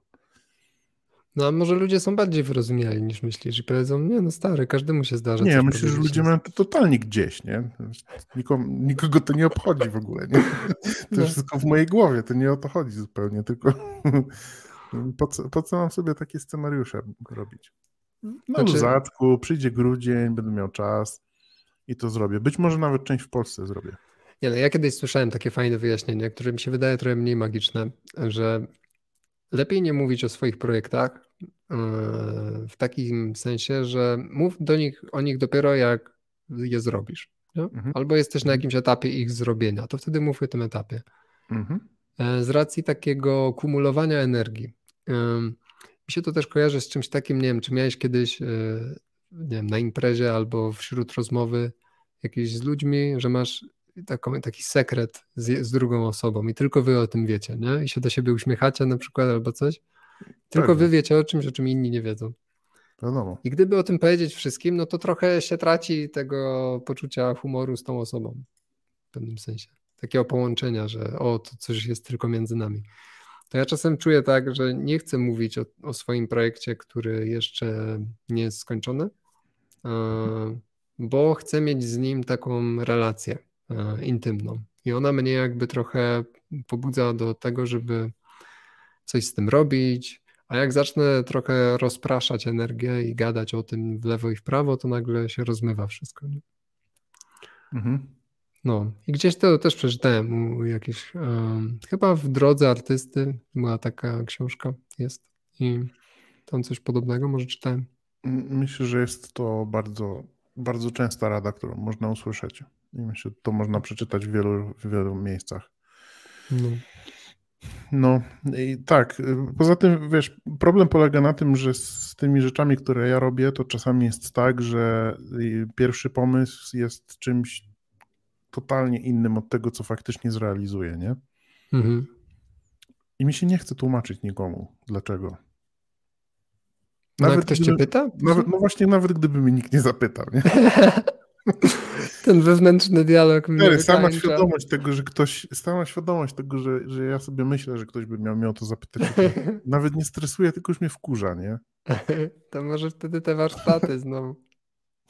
No a może ludzie są bardziej wyrozumiali niż myślisz i powiedzą, nie no stary, każdemu się zdarza. Nie, myślę, że ludzie mają to totalnie gdzieś, nie? Nikomu, nikogo to nie obchodzi w ogóle, nie? To no. wszystko w mojej głowie, to nie o to chodzi zupełnie, tylko po co, po co mam sobie takie scenariusze robić? Na znaczy... luzacku, przyjdzie grudzień, będę miał czas i to zrobię. Być może nawet część w Polsce zrobię. Nie, no ja kiedyś słyszałem takie fajne wyjaśnienie, które mi się wydaje trochę mniej magiczne, że lepiej nie mówić o swoich projektach e, w takim sensie, że mów do nich o nich dopiero jak je zrobisz. Mhm. Albo jesteś na mhm. jakimś etapie ich zrobienia, to wtedy mów o tym etapie. Mhm. E, z racji takiego kumulowania energii. Mi się to też kojarzy z czymś takim, nie wiem, czy miałeś kiedyś e, nie wiem, na imprezie albo wśród rozmowy jakieś z ludźmi, że masz taką, taki sekret z, z, drugą osobą i tylko wy o tym wiecie, nie? I się do siebie uśmiechacie na przykład albo coś. Tylko tak. wy wiecie o czymś, o czym inni nie wiedzą. Wiadomo. I gdyby o tym powiedzieć wszystkim, no to trochę się traci tego poczucia humoru z tą osobą. W pewnym sensie. Takiego połączenia, że o, to coś jest tylko między nami. To ja czasem czuję tak, że nie chcę mówić o, o swoim projekcie, który jeszcze nie jest skończony, bo chcę mieć z nim taką relację intymną. I ona mnie jakby trochę pobudza do tego, żeby coś z tym robić, a jak zacznę trochę rozpraszać energię i gadać o tym w lewo i w prawo, to nagle się rozmywa wszystko. Mhm. No i gdzieś to też przeczytałem u jakiejś, um, chyba w Drodze Artysty była taka książka, jest i tam coś podobnego może czytałem. Myślę, że jest to bardzo, bardzo częsta rada, którą można usłyszeć. I myślę, że to można przeczytać w wielu, w wielu miejscach. No. No i tak. Poza tym, wiesz, problem polega na tym, że z tymi rzeczami, które ja robię, to czasami jest tak, że pierwszy pomysł jest czymś totalnie innym od tego, co faktycznie zrealizuję, nie? Mhm. I mi się nie chce tłumaczyć nikomu, dlaczego. No, nawet no ktoś gdyby, cię pyta? Nawet, no właśnie, nawet gdyby mnie nikt nie zapytał, nie? Ten wewnętrzny dialog mnie Sama świadomość tego, że ktoś, sama świadomość tego, że, że ja sobie myślę, że ktoś by miał mnie o to zapytać, nawet nie stresuje, tylko już mnie wkurza, nie? To może wtedy te warsztaty znowu.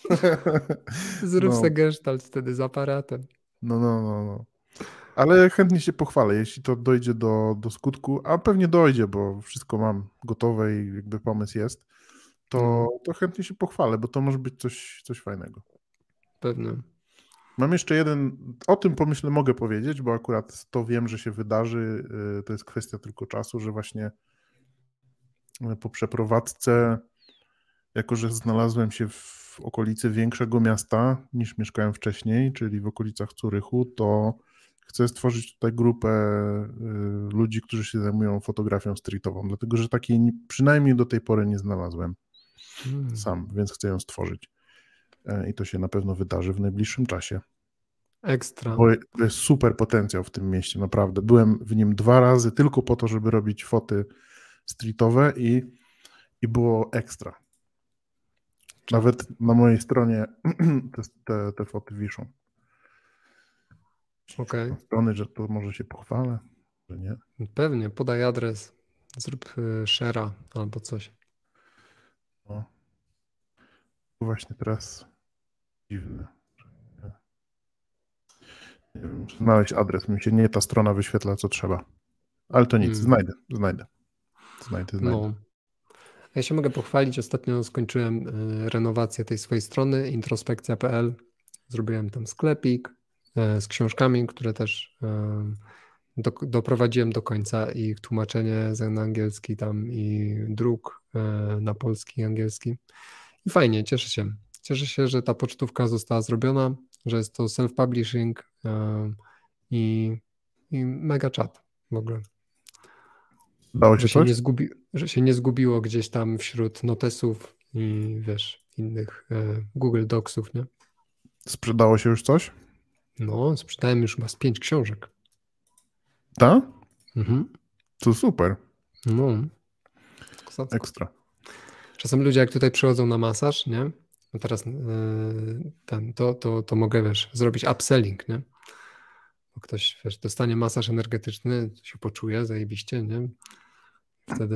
Zrób no. sobie gestalt wtedy z aparatem. No, no, no, no. Ale chętnie się pochwalę, jeśli to dojdzie do, do skutku, a pewnie dojdzie, bo wszystko mam gotowe i jakby pomysł jest, to, no. to chętnie się pochwalę, bo to może być coś, coś fajnego. Pewnie. Mam jeszcze jeden, o tym pomyślę mogę powiedzieć, bo akurat to wiem, że się wydarzy. Y, to jest kwestia tylko czasu, że właśnie y, po przeprowadzce, jako że znalazłem się w okolicy większego miasta niż mieszkałem wcześniej, czyli w okolicach Curychu, to chcę stworzyć tutaj grupę y, ludzi, którzy się zajmują fotografią streetową, dlatego że takiej przynajmniej do tej pory nie znalazłem hmm. sam, więc chcę ją stworzyć. E, i to się na pewno wydarzy w najbliższym czasie. Ekstra. Bo to jest super potencjał w tym mieście, naprawdę. Byłem w nim dwa razy tylko po to, żeby robić foty streetowe i, i było ekstra. Nawet na mojej stronie te, te, te foty wiszą. Okay. strony, że to może się pochwalę, że nie. Pewnie, podaj adres, zrób y, share'a albo coś. No. Właśnie teraz dziwne. Nie wiem, znaleźć adres. Mi się nie ta strona wyświetla, co trzeba. Ale to nic, hmm. znajdę, znajdę. Znajdę, znajdę. No. Ja się mogę pochwalić. Ostatnio skończyłem e, renowację tej swojej strony introspekcja.pl. Zrobiłem tam sklepik e, z książkami, które też e, do, doprowadziłem do końca i tłumaczenie na angielski tam i druk na polski i angielski. I fajnie, cieszę się. Cieszę się, że ta pocztówka została zrobiona, że jest to self-publishing i, i mega chat w ogóle. Dało się, że, się nie zgubi, że się nie zgubiło gdzieś tam wśród notesów i wiesz, innych e, Google Docsów, nie? Sprzedało się już coś? No, sprzedałem już chyba z pięć książek. Tak? Mhm. To super. No. Ekstra. Czasem ludzie, jak tutaj przychodzą na masaż, nie? No teraz e, ten, to, to, to mogę, wiesz, zrobić upselling, nie? Bo ktoś, wiesz, dostanie masaż energetyczny, się poczuje zajebiście, nie? Wtedy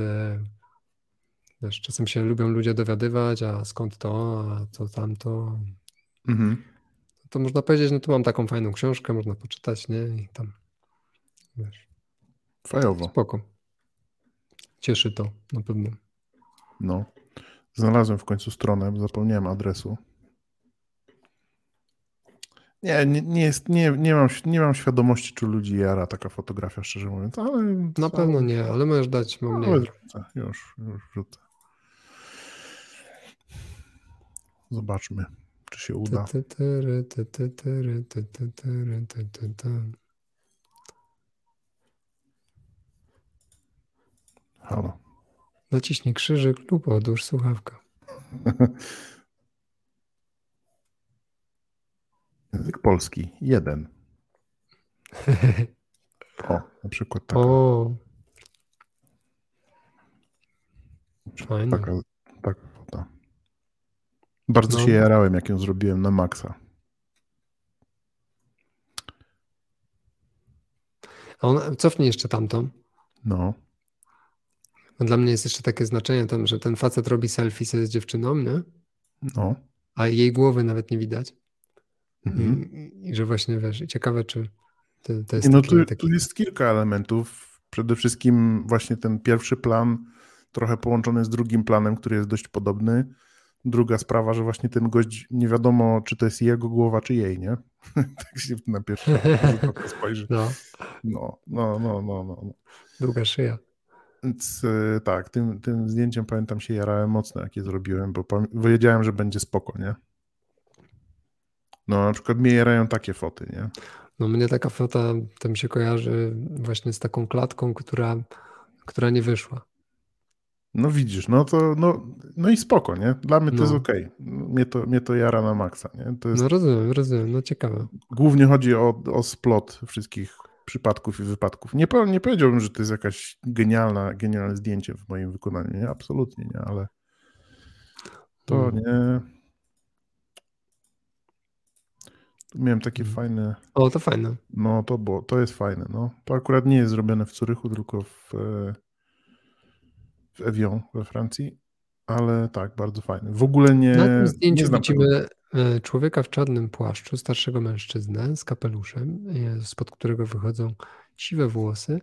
wiesz, czasem się lubią ludzie dowiadywać, a skąd to, a co tamto. Mhm. To można powiedzieć, no tu mam taką fajną książkę, można poczytać, nie? I tam, wiesz, Fajowo. spoko. Cieszy to na pewno. No. Znalazłem w końcu stronę, zapomniałem adresu. Nie, nie, nie, jest, nie, nie, mam, nie mam świadomości, czy ludzi jara taka fotografia, szczerze mówiąc, ale... Na pewno nie, ale możesz dać mam nie. wrzucę, już, już wrzucę. Zobaczmy, czy się uda. Halo. Naciśnij krzyżyk lub odłóż słuchawkę. Język polski, jeden. O, na przykład taka, O, fajne. taka, taka fota. Bardzo No. się jarałem, jak ją zrobiłem na maksa. A on, cofnij jeszcze tamtą. No, No Dla mnie jest jeszcze takie znaczenie tam, że ten facet robi selfie sobie z dziewczyną, nie? no. A jej głowy nawet nie widać. Mhm. I, I że właśnie wiesz, ciekawe, czy to, to jest No taki, tu, taki tu jest kilka elementów. Przede wszystkim właśnie ten pierwszy plan, trochę połączony z drugim planem, który jest dość podobny. Druga sprawa, że właśnie ten gość, nie wiadomo, czy to jest jego głowa, czy jej, nie? tak się na pierwszy rzut oka spojrzy. no, No, no, no, no, no. no. długa szyja. Więc e, tak, tym, tym zdjęciem pamiętam się jarałem mocno, jak je zrobiłem, bo wiedziałem, że będzie spoko, nie? No, na przykład mnie jarają takie foty, nie? No mnie taka fota to mi się kojarzy właśnie z taką klatką, która, która nie wyszła. No widzisz, no to, no, no i spoko, nie? Dla mnie to No. jest okej. Mnie, to, mnie to jara na maksa, nie? Jest, No rozumiem, rozumiem, no ciekawe. Głównie chodzi o, o splot wszystkich przypadków i wypadków. Nie, nie powiedziałbym, że to jest jakaś genialna, genialne zdjęcie w moim wykonaniu, nie? Absolutnie nie, ale to Mm. nie... Tu Miałem takie Mm. fajne... O, to fajne. No, to było, to jest fajne, no. To akurat nie jest zrobione w Zurychu, tylko w, e, w Evian we Francji, ale tak, bardzo fajne. W ogóle nie... Na tym zdjęciu widzimy człowieka w czarnym płaszczu, starszego mężczyznę z kapeluszem, e, spod którego wychodzą siwe włosy,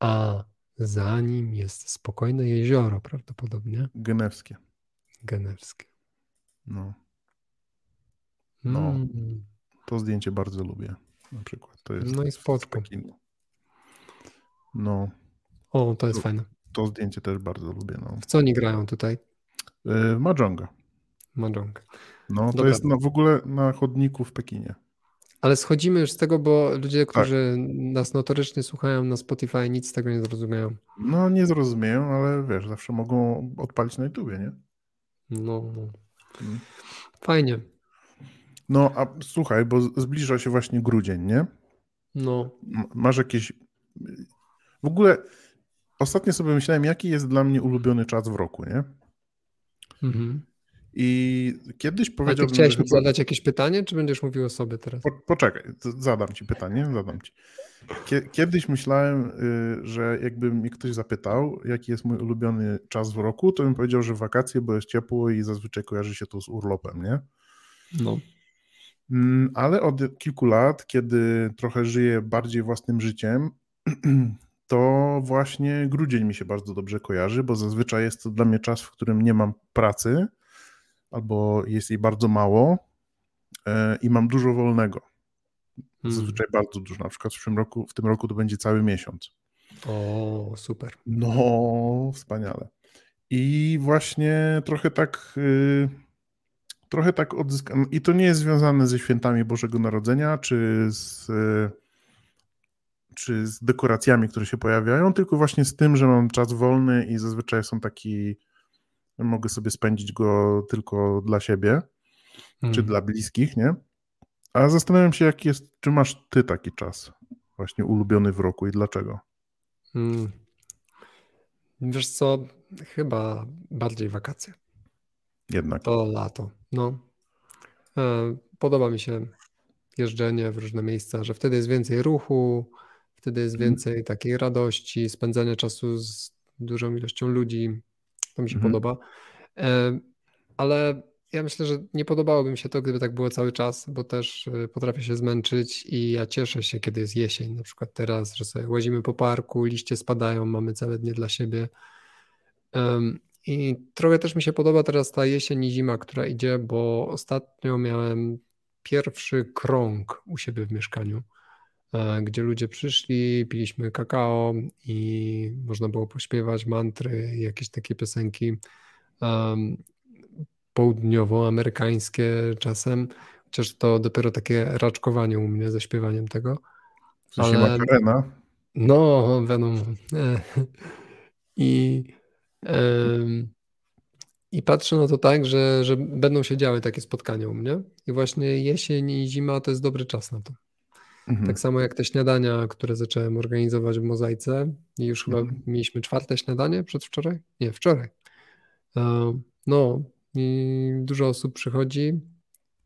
a za nim jest spokojne jezioro prawdopodobnie Genewskie, genewskie. no. No. Mm. To zdjęcie bardzo lubię, na przykład. To jest No i spoczko. No, O, to jest To- fajne. to zdjęcie też bardzo lubię, no. W co oni grają tutaj? E, Mahjonga. Mahjong. No, to Dobra. jest na, w ogóle na chodniku w Pekinie. Ale schodzimy już z tego, bo ludzie, którzy nas notorycznie słuchają na Spotify, nic z tego nie zrozumieją. No, nie zrozumieją, ale wiesz, zawsze mogą odpalić na YouTubie, nie? No, no. Mm. Fajnie. No, a słuchaj, bo zbliża się właśnie grudzień, nie? No, Masz jakieś... W ogóle ostatnio sobie myślałem, jaki jest dla mnie ulubiony czas w roku, nie? mhm. I kiedyś A ty powiedziałbym, chciałeś że mi chyba- zadać jakieś pytanie, czy będziesz mówił o sobie teraz? Po, poczekaj, zadam ci pytanie, zadam ci. Kie, kiedyś myślałem, y, że jakby mnie ktoś zapytał, jaki jest mój ulubiony czas w roku, to bym powiedział, że wakacje, bo jest ciepło i zazwyczaj kojarzy się to z urlopem, nie? No. Mm, Ale od kilku lat, kiedy trochę żyję bardziej własnym życiem, to właśnie grudzień mi się bardzo dobrze kojarzy, bo zazwyczaj jest to dla mnie czas, w którym nie mam pracy albo jest jej bardzo mało e, i mam dużo wolnego. Hmm. Zazwyczaj bardzo dużo. Na przykład w tym roku, w tym roku to będzie cały miesiąc. O, super. No, wspaniale. I właśnie trochę tak. Yy, trochę tak odzyskam. I to nie jest związane ze świętami Bożego Narodzenia, czy z. Yy, czy z dekoracjami, które się pojawiają, tylko właśnie z tym, że mam czas wolny i zazwyczaj są taki, mogę sobie spędzić go tylko dla siebie, hmm. czy dla bliskich, nie? A zastanawiam się, jak jest, czy masz ty taki czas właśnie ulubiony w roku i dlaczego? Hmm. Wiesz co, chyba bardziej wakacje. Jednak. To lato, no. E, podoba mi się jeżdżenie w różne miejsca, że wtedy jest więcej ruchu, wtedy jest mhm. więcej takiej radości, spędzania czasu z dużą ilością ludzi. To mi się mhm. podoba. Ale ja myślę, że nie podobałoby mi się to, gdyby tak było cały czas, bo też e, potrafię się zmęczyć i ja cieszę się, kiedy jest jesień. Na przykład teraz, że sobie łazimy po parku, liście spadają, mamy całe dnie dla siebie. I trochę też mi się podoba teraz ta jesień i zima, która idzie, bo ostatnio miałem pierwszy krąg u siebie w mieszkaniu, gdzie ludzie przyszli, piliśmy kakao i można było pośpiewać mantry, jakieś takie piosenki południowoamerykańskie czasem, chociaż to dopiero takie raczkowanie u mnie ze śpiewaniem tego. W sensie ale... No, wiadomo. I, I patrzę na to tak, że, że będą się działy takie spotkania u mnie. I właśnie jesień i zima to jest dobry czas na to. Mhm. Tak samo jak te śniadania, które zacząłem organizować w mozaice. I już chyba mhm. mieliśmy czwarte śniadanie przedwczoraj? Nie, wczoraj. No, i dużo osób przychodzi.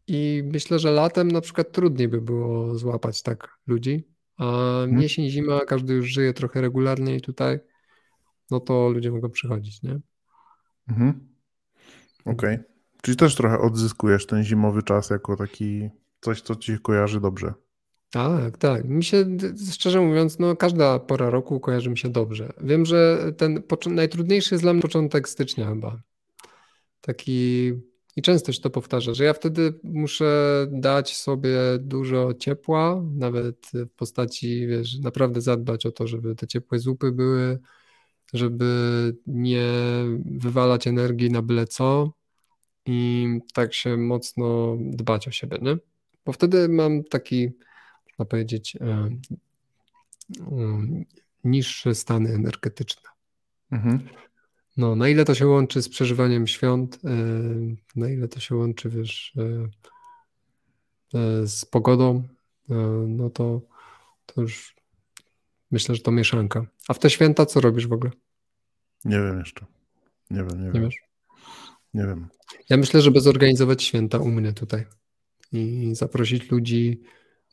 I myślę, że latem na przykład trudniej by było złapać tak ludzi. A hmm. jesień, zima, każdy już żyje trochę regularniej tutaj, no to ludzie mogą przychodzić, nie? Mhm. Okej. Okay. Czyli też trochę odzyskujesz ten zimowy czas jako taki coś, co ci kojarzy dobrze. Tak, tak. Mi się, szczerze mówiąc, no każda pora roku kojarzy mi się dobrze. Wiem, że ten najtrudniejszy jest dla mnie początek stycznia chyba taki i często się to powtarza, że ja wtedy muszę dać sobie dużo ciepła, nawet w postaci, wiesz, naprawdę zadbać o to, żeby te ciepłe zupy były, żeby nie wywalać energii na byle co i tak się mocno dbać o siebie, nie? Bo wtedy mam taki, można powiedzieć, e, e, niższe stany energetyczne. Mhm. No, na ile to się łączy z przeżywaniem świąt, e, na ile to się łączy, wiesz, z pogodą, no to, to już myślę, że to mieszanka. A w te święta co robisz w ogóle? Nie wiem jeszcze. Nie wiem, nie, nie wiem. Wiesz? Nie wiem. Ja myślę, żeby zorganizować święta u mnie tutaj i zaprosić ludzi,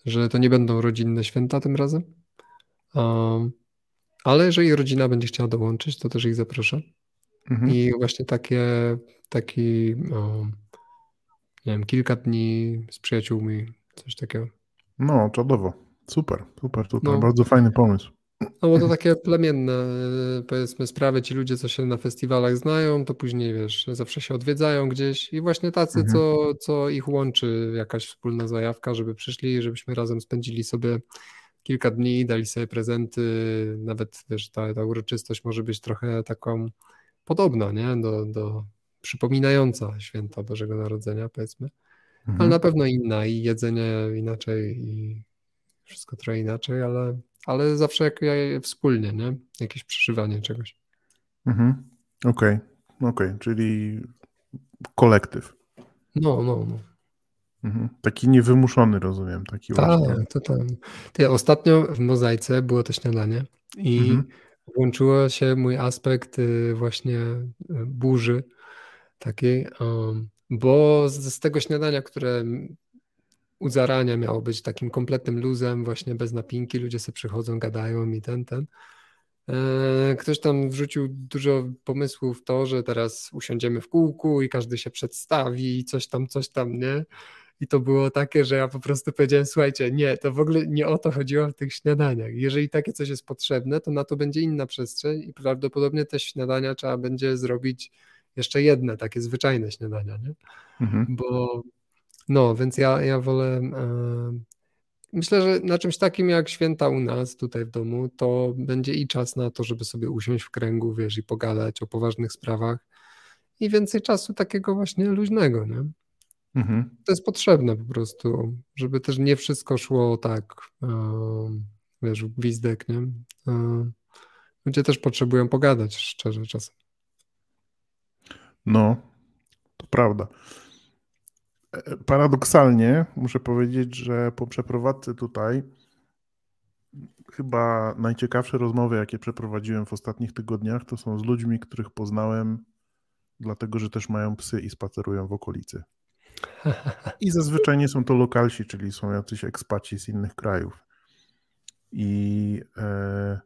że to nie będą rodzinne święta tym razem. Ale jeżeli rodzina będzie chciała dołączyć, to też ich zaproszę. Mhm. I właśnie takie, taki, o, nie wiem, kilka dni z przyjaciółmi, coś takiego. No, czadowo. Super, super, tutaj no. bardzo fajny pomysł. No bo to takie plemienne, powiedzmy, sprawy, ci ludzie, co się na festiwalach znają, to później, wiesz, zawsze się odwiedzają gdzieś i właśnie tacy, mhm. co, co ich łączy jakaś wspólna zajawka, żeby przyszli, żebyśmy razem spędzili sobie kilka dni, dali sobie prezenty, nawet, wiesz, ta, ta uroczystość może być trochę taką podobna, nie? Do, do przypominająca święta Bożego Narodzenia, powiedzmy, mhm. ale na pewno inna i jedzenie inaczej i wszystko trochę inaczej, ale, ale zawsze jak ja wspólnie, nie? Jakieś przeżywanie czegoś. Mhm. Okej, okay. okay. czyli kolektyw. No, no, no. Mhm. Taki niewymuszony, rozumiem. Taki tak, to tak. Ty, ostatnio w mozaice było to śniadanie i mhm włączyło się mój aspekt y, właśnie y, burzy takiej, um, bo z, tego śniadania, które u zarania miało być takim kompletnym luzem, właśnie bez napinki, ludzie sobie przychodzą, gadają i ten, ten. E, ktoś tam wrzucił dużo pomysłów w to, że teraz usiądziemy w kółku i każdy się przedstawi i coś tam, coś tam, nie? I to było takie, że ja po prostu powiedziałem, słuchajcie, nie, to w ogóle nie o to chodziło w tych śniadaniach. Jeżeli takie coś jest potrzebne, to na to będzie inna przestrzeń i prawdopodobnie te śniadania trzeba będzie zrobić jeszcze jedne, takie zwyczajne śniadania, nie? Mhm. Bo no, więc ja, ja wolę. E, myślę, że na czymś takim jak święta u nas tutaj w domu, to będzie i czas na to, żeby sobie usiąść w kręgu, wiesz, i pogadać o poważnych sprawach i więcej czasu takiego właśnie luźnego, nie? Mhm. To jest potrzebne po prostu, żeby też nie wszystko szło tak, wiesz, gwizdek, nie? ludzie też potrzebują pogadać szczerze czasem. No, to prawda. Paradoksalnie muszę powiedzieć, że po przeprowadzce tutaj chyba najciekawsze rozmowy, jakie przeprowadziłem w ostatnich tygodniach, to są z ludźmi, których poznałem, dlatego że też mają psy i spacerują w okolicy. I zazwyczaj nie są to lokalsi, czyli są jacyś ekspaci z innych krajów. I e,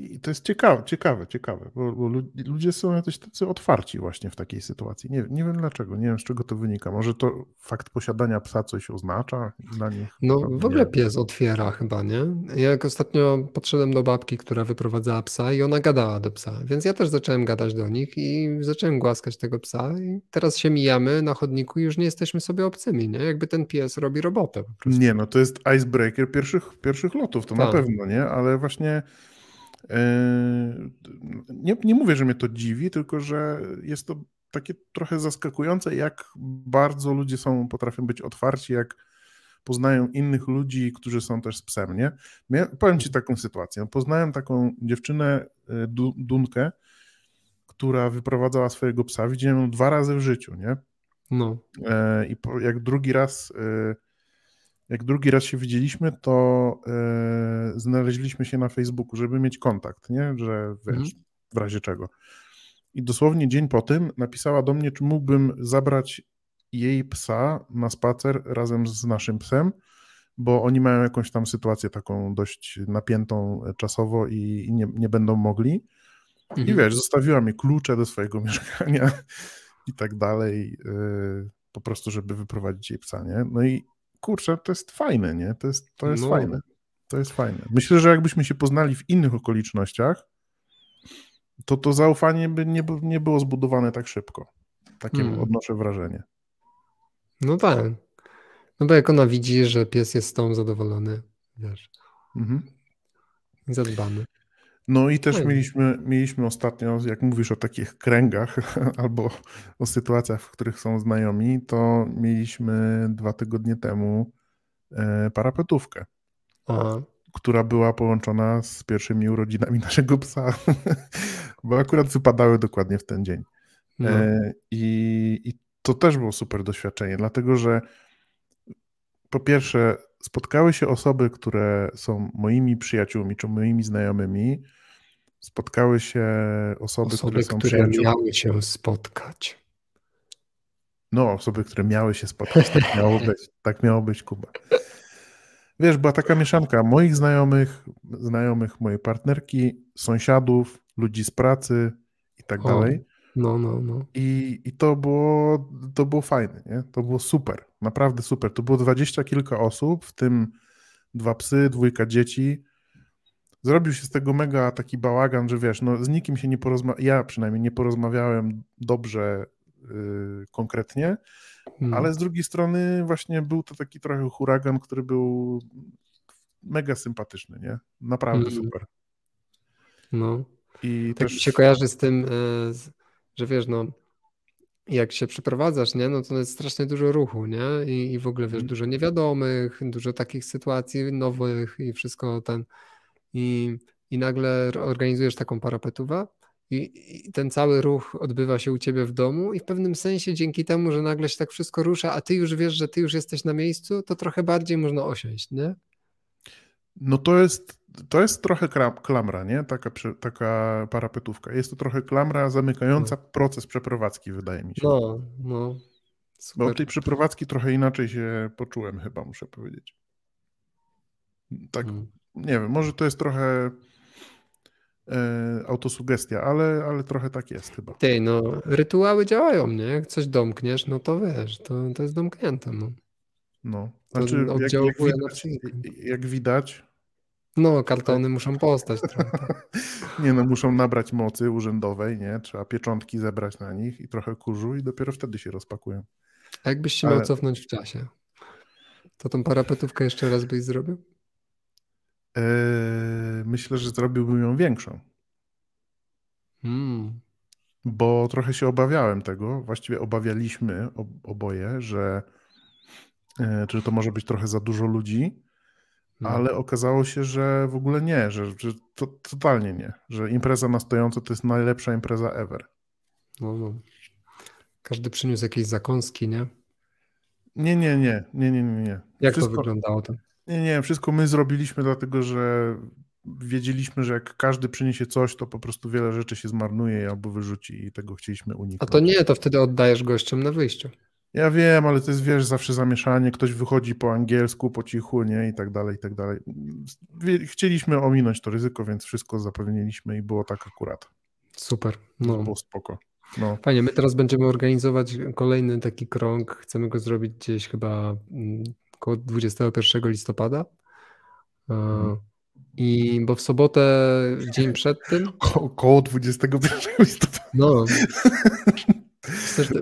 i to jest ciekawe, ciekawe, ciekawe, bo, bo, ludzie są jakoś tacy otwarci właśnie w takiej sytuacji. Nie, nie wiem dlaczego, nie wiem z czego to wynika. Może to fakt posiadania psa coś oznacza dla nich? No w ogóle pies otwiera chyba, nie? Ja jak ostatnio podszedłem do babki, która wyprowadzała psa i ona gadała do psa, więc ja też zacząłem gadać do nich i zacząłem głaskać tego psa i teraz się mijamy na chodniku i już nie jesteśmy sobie obcymi, nie? Jakby ten pies robi robotę po prostu. Nie, no to jest icebreaker pierwszych, pierwszych lotów, to tak. na pewno, nie? Ale właśnie nie, nie mówię, że mnie to dziwi, tylko że jest to takie trochę zaskakujące, jak bardzo ludzie są, potrafią być otwarci, jak poznają innych ludzi, którzy są też z psem, nie? Powiem ci taką sytuację. Poznałem taką dziewczynę, yy, Dunkę, która wyprowadzała swojego psa. Widziałem ją dwa razy w życiu, nie? No. Yy, I jak drugi raz jak drugi raz się widzieliśmy, to yy, znaleźliśmy się na Facebooku, żeby mieć kontakt, nie? Że wiesz, mhm. w razie czego. I dosłownie dzień po tym napisała do mnie, czy mógłbym zabrać jej psa na spacer razem z naszym psem, bo oni mają jakąś tam sytuację taką dość napiętą czasowo i nie, nie będą mogli. Mhm. I wiesz, zostawiła mi klucze do swojego mieszkania i tak dalej, yy, po prostu, żeby wyprowadzić jej psa, nie? No i kurczę, to jest fajne, nie? To jest, to jest no. fajne. To jest fajne. Myślę, że jakbyśmy się poznali w innych okolicznościach, to to zaufanie by nie, nie było zbudowane tak szybko. Takie hmm. odnoszę wrażenie. No tak. No bo jak ona widzi, że pies jest z tą zadowolony, wiesz, mhm. zadbany. No i też mieliśmy, mieliśmy ostatnio, jak mówisz o takich kręgach albo o sytuacjach, w których są znajomi, to mieliśmy dwa tygodnie temu e, parapetówkę, Aha. która była połączona z pierwszymi urodzinami naszego psa, bo akurat wypadały dokładnie w ten dzień. No. E, I, I to też było super doświadczenie, dlatego że po pierwsze spotkały się osoby, które są moimi przyjaciółmi czy moimi znajomymi, spotkały się osoby, osoby które są które przyjaciół... miały się spotkać. No, osoby, które miały się spotkać. Tak miało być, tak miało być Kuba. Wiesz, była taka mieszanka moich znajomych, znajomych mojej partnerki, sąsiadów, ludzi z pracy i tak o, dalej. No, no, no. I, i to, było, to było fajne, nie? To było super, naprawdę super. To było dwadzieścia kilka osób, w tym dwa psy, dwójka dzieci zrobił się z tego mega taki bałagan, że wiesz, no z nikim się nie porozmawiałem, ja przynajmniej nie porozmawiałem dobrze yy, konkretnie, hmm. ale z drugiej strony właśnie był to taki trochę huragan, który był mega sympatyczny, nie? Naprawdę hmm. super. No. I tak też... się kojarzy z tym, e, że wiesz, no jak się przeprowadzasz, nie, no to jest strasznie dużo ruchu, nie? I, i w ogóle wiesz, hmm. dużo niewiadomych, dużo takich sytuacji nowych i wszystko ten i, i nagle organizujesz taką parapetówę i, i, ten cały ruch odbywa się u ciebie w domu i w pewnym sensie dzięki temu, że nagle się tak wszystko rusza, a ty już wiesz, że ty już jesteś na miejscu, to trochę bardziej można osiąść, nie? No to jest, to jest trochę klamra, nie? Taka, taka parapetówka. Jest to trochę klamra zamykająca no. proces przeprowadzki, wydaje mi się. No, no. Super. Bo tej przeprowadzki trochę inaczej się poczułem chyba, muszę powiedzieć. Tak, hmm nie wiem, może to jest trochę e, autosugestia, ale, ale trochę tak jest chyba. Ty, no, rytuały działają, nie? Jak coś domkniesz, no to wiesz, to, to jest domknięte, no. No, znaczy, jak, jak, widać, jak widać, no, kartony muszą postać. Tak. nie no, muszą nabrać mocy urzędowej, nie? Trzeba pieczątki zebrać na nich i trochę kurzu i dopiero wtedy się rozpakują. A jakbyś się Ale... miał cofnąć w czasie? To tą parapetówkę jeszcze raz byś zrobił? Eee, myślę, że zrobiłbym ją większą. Hmm. Bo trochę się obawiałem tego, właściwie obawialiśmy oboje, że, e, że to może być trochę za dużo ludzi, hmm. ale okazało się, że w ogóle nie, że, że to, totalnie nie, że impreza na stojąco to jest najlepsza impreza ever. No, no. Każdy przyniósł jakieś zakąski, nie? Nie, nie, nie, nie, nie, nie. nie. Jak wszystko, to wyglądało tam? Nie, nie, wszystko my zrobiliśmy, dlatego że wiedzieliśmy, że jak każdy przyniesie coś, to po prostu wiele rzeczy się zmarnuje albo wyrzuci i tego chcieliśmy uniknąć. A to nie, to wtedy oddajesz gościom na wyjściu. Ja wiem, ale to jest, wiesz, zawsze zamieszanie, ktoś wychodzi po angielsku, po cichu, nie, i tak dalej, i tak dalej. Chcieliśmy ominąć to ryzyko, więc wszystko zapewniliśmy i było tak akurat. Super, no. Było spoko. No. Fajnie, my teraz będziemy organizować kolejny taki krąg, chcemy go zrobić gdzieś chyba mm, około 21 listopada. Mhm. I bo w sobotę, dzień przed tym. Ko około 21 listopada. No.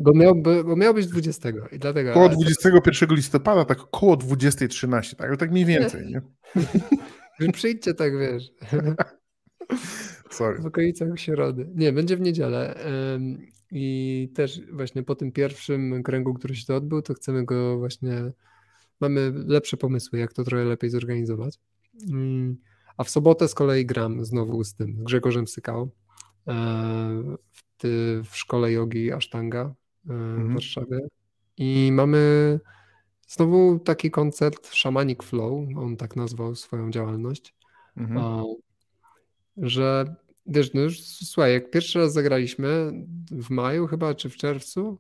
Bo miał, bo miał być 20 i dlatego. Koło 21 listopada, tak około 20.13, tak, ale tak mniej więcej, nie? nie? Przyjdźcie tak, wiesz. Sorry. W okolicach środy. Nie, będzie w niedzielę. I też właśnie po tym pierwszym kręgu, który się to odbył, to chcemy go właśnie. Mamy lepsze pomysły, jak to trochę lepiej zorganizować. Mm, a w sobotę z kolei gram znowu z tym, z Grzegorzem Sykał e, w, w szkole jogi Asztanga e, w mhm. Warszawie. I mamy znowu taki koncert Shamanic Flow, on tak nazwał swoją działalność, mhm. że wiesz, no już słuchaj, jak pierwszy raz zagraliśmy w maju chyba, czy w czerwcu,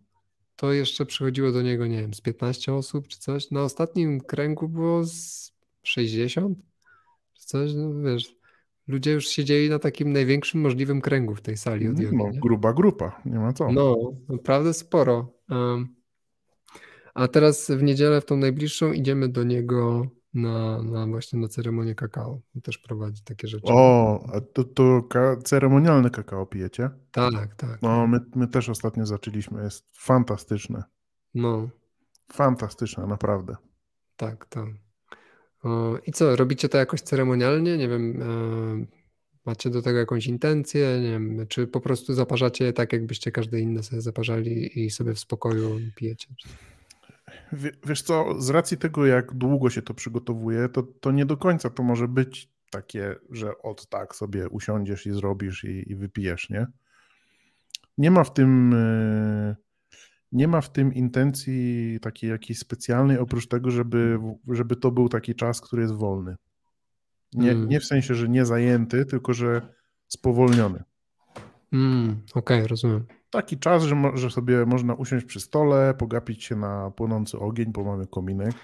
to jeszcze przychodziło do niego, nie wiem, z 15 osób czy coś. Na ostatnim kręgu było z 60 czy coś, no wiesz, ludzie już siedzieli na takim największym możliwym kręgu w tej sali od jogi. No, gruba grupa, nie ma co. No, naprawdę sporo. Um, a teraz w niedzielę, w tą najbliższą, idziemy do niego na, na właśnie na ceremonię kakao. Też prowadzi takie rzeczy. O, a to, to ka ceremonialne kakao pijecie? Tak, tak. No, my, my też ostatnio zaczęliśmy. Jest fantastyczne. No. Fantastyczne, naprawdę. Tak, tak. O, I co, robicie to jakoś ceremonialnie? Nie wiem, e, macie do tego jakąś intencję? Nie wiem, czy po prostu zaparzacie je tak, jakbyście każde inne sobie zaparzali i sobie w spokoju pijecie? Wiesz co, z racji tego, jak długo się to przygotowuje, to, to nie do końca to może być takie, że od tak sobie usiądziesz i zrobisz i, i wypijesz, nie? Nie ma w tym e, nie ma w tym intencji takiej jakiejś specjalnej, oprócz tego, żeby, żeby to był taki czas, który jest wolny. Nie, mm. nie w sensie, że nie zajęty, tylko że spowolniony. Mm, Okej, okay, rozumiem taki czas, że, że sobie można usiąść przy stole, pogapić się na płonący ogień, bo mamy kominek.